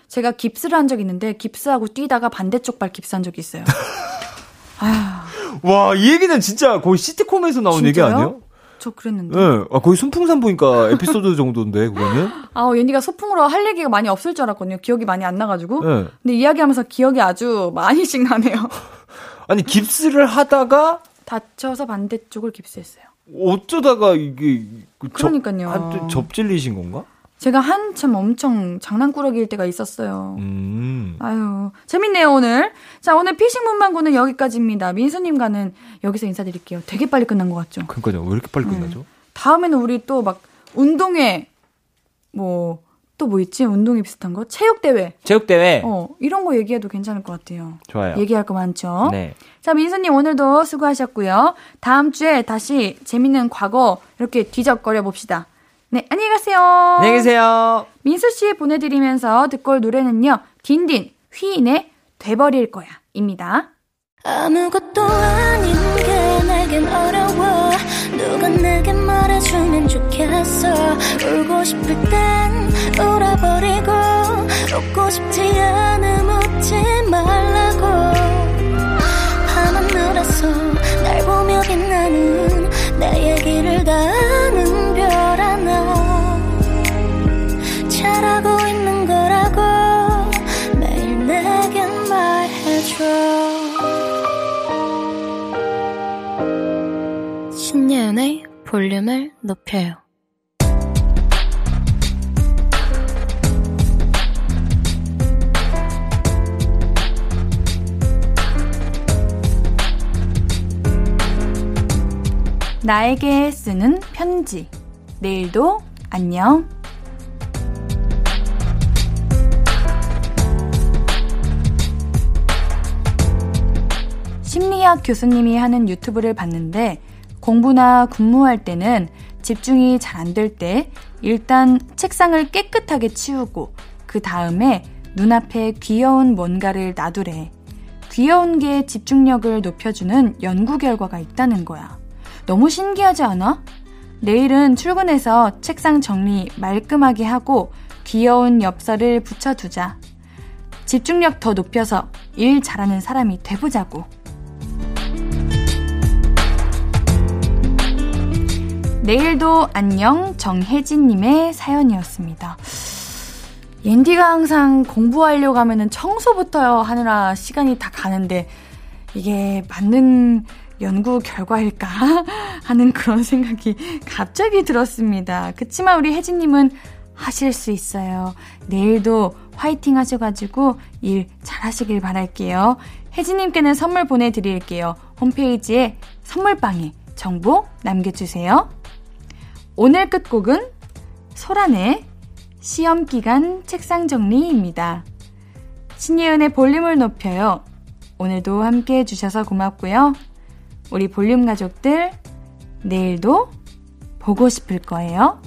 제가 깁스를 한 적이 있는데, 깁스하고 뛰다가 반대쪽 발 깁스한 적이 있어요. *laughs* 아,
와, 이 얘기는 진짜 거의 시트콤에서 나온 얘기
진짜요?
아니에요?
저 그랬는데.
네. 아, 거의 순풍산 보니까 에피소드 *laughs* 정도인데, 그거는?
아, 옌디가 소풍으로 할 얘기가 많이 없을 줄 알았거든요. 기억이 많이 안 나가지고.
네.
근데 이야기하면서 기억이 아주 많이씩 나네요. *laughs*
아니, 깁스를 하다가
다쳐서 반대쪽을 깁스했어요.
어쩌다가 이게 그 접-
그러니까요.
접질리신 건가?
제가 한참 엄청 장난꾸러기일 때가 있었어요.
음.
아유, 재밌네요, 오늘. 자, 오늘 피싱 문방구는 여기까지입니다. 민수님과는 여기서 인사드릴게요. 되게 빨리 끝난 것 같죠?
그러니까요. 왜 이렇게 빨리
네.
끝나죠?
다음에는 우리 또 막 운동회, 뭐, 또 뭐 있지? 운동회 비슷한 거? 체육대회.
체육대회.
어, 이런 거 얘기해도 괜찮을 것 같아요.
좋아요.
얘기할 거 많죠?
네.
자, 민수님 오늘도 수고하셨고요. 다음 주에 다시 재밌는 과거 이렇게 뒤적거려 봅시다. 네, 안녕히 가세요.
안녕히 계세요.
민수 씨 보내드리면서 듣고 올 노래는요. 딘딘, 휘인의 돼버릴 거야. 입니다.
아무것도 아닌 게 내겐 어려워 누가 내게 말해주면 좋겠어 울고 싶을 땐 울어버리고 웃고 싶지 않음 웃지 말라고 밤하늘에서 날 보며 빛나는 내 얘기를 다 볼륨을 높여요
나에게 쓰는 편지. 내일도 안녕. 심리학 교수님이 하는 유튜브를 봤는데 공부나 근무할 때는 집중이 잘 안 될 때 일단 책상을 깨끗하게 치우고 그 다음에 눈앞에 귀여운 뭔가를 놔두래. 귀여운 게 집중력을 높여주는 연구 결과가 있다는 거야. 너무 신기하지 않아? 내일은 출근해서 책상 정리 말끔하게 하고 귀여운 엽서를 붙여두자. 집중력 더 높여서 일 잘하는 사람이 돼보자고. 내일도 안녕 정혜진님의 사연이었습니다. 옌디가 항상 공부하려고 하면은 청소부터 하느라 시간이 다 가는데 이게 맞는 연구 결과일까 *laughs* 하는 그런 생각이 갑자기 들었습니다. 그치만 우리 혜진님은 하실 수 있어요. 내일도 화이팅 하셔가지고 일 잘하시길 바랄게요. 혜진님께는 선물 보내드릴게요. 홈페이지에 선물방에 정보 남겨주세요. 오늘 끝곡은 소란의 시험기간 책상 정리입니다. 신예은의 볼륨을 높여요. 오늘도 함께 해주셔서 고맙고요. 우리 볼륨 가족들, 내일도 보고 싶을 거예요.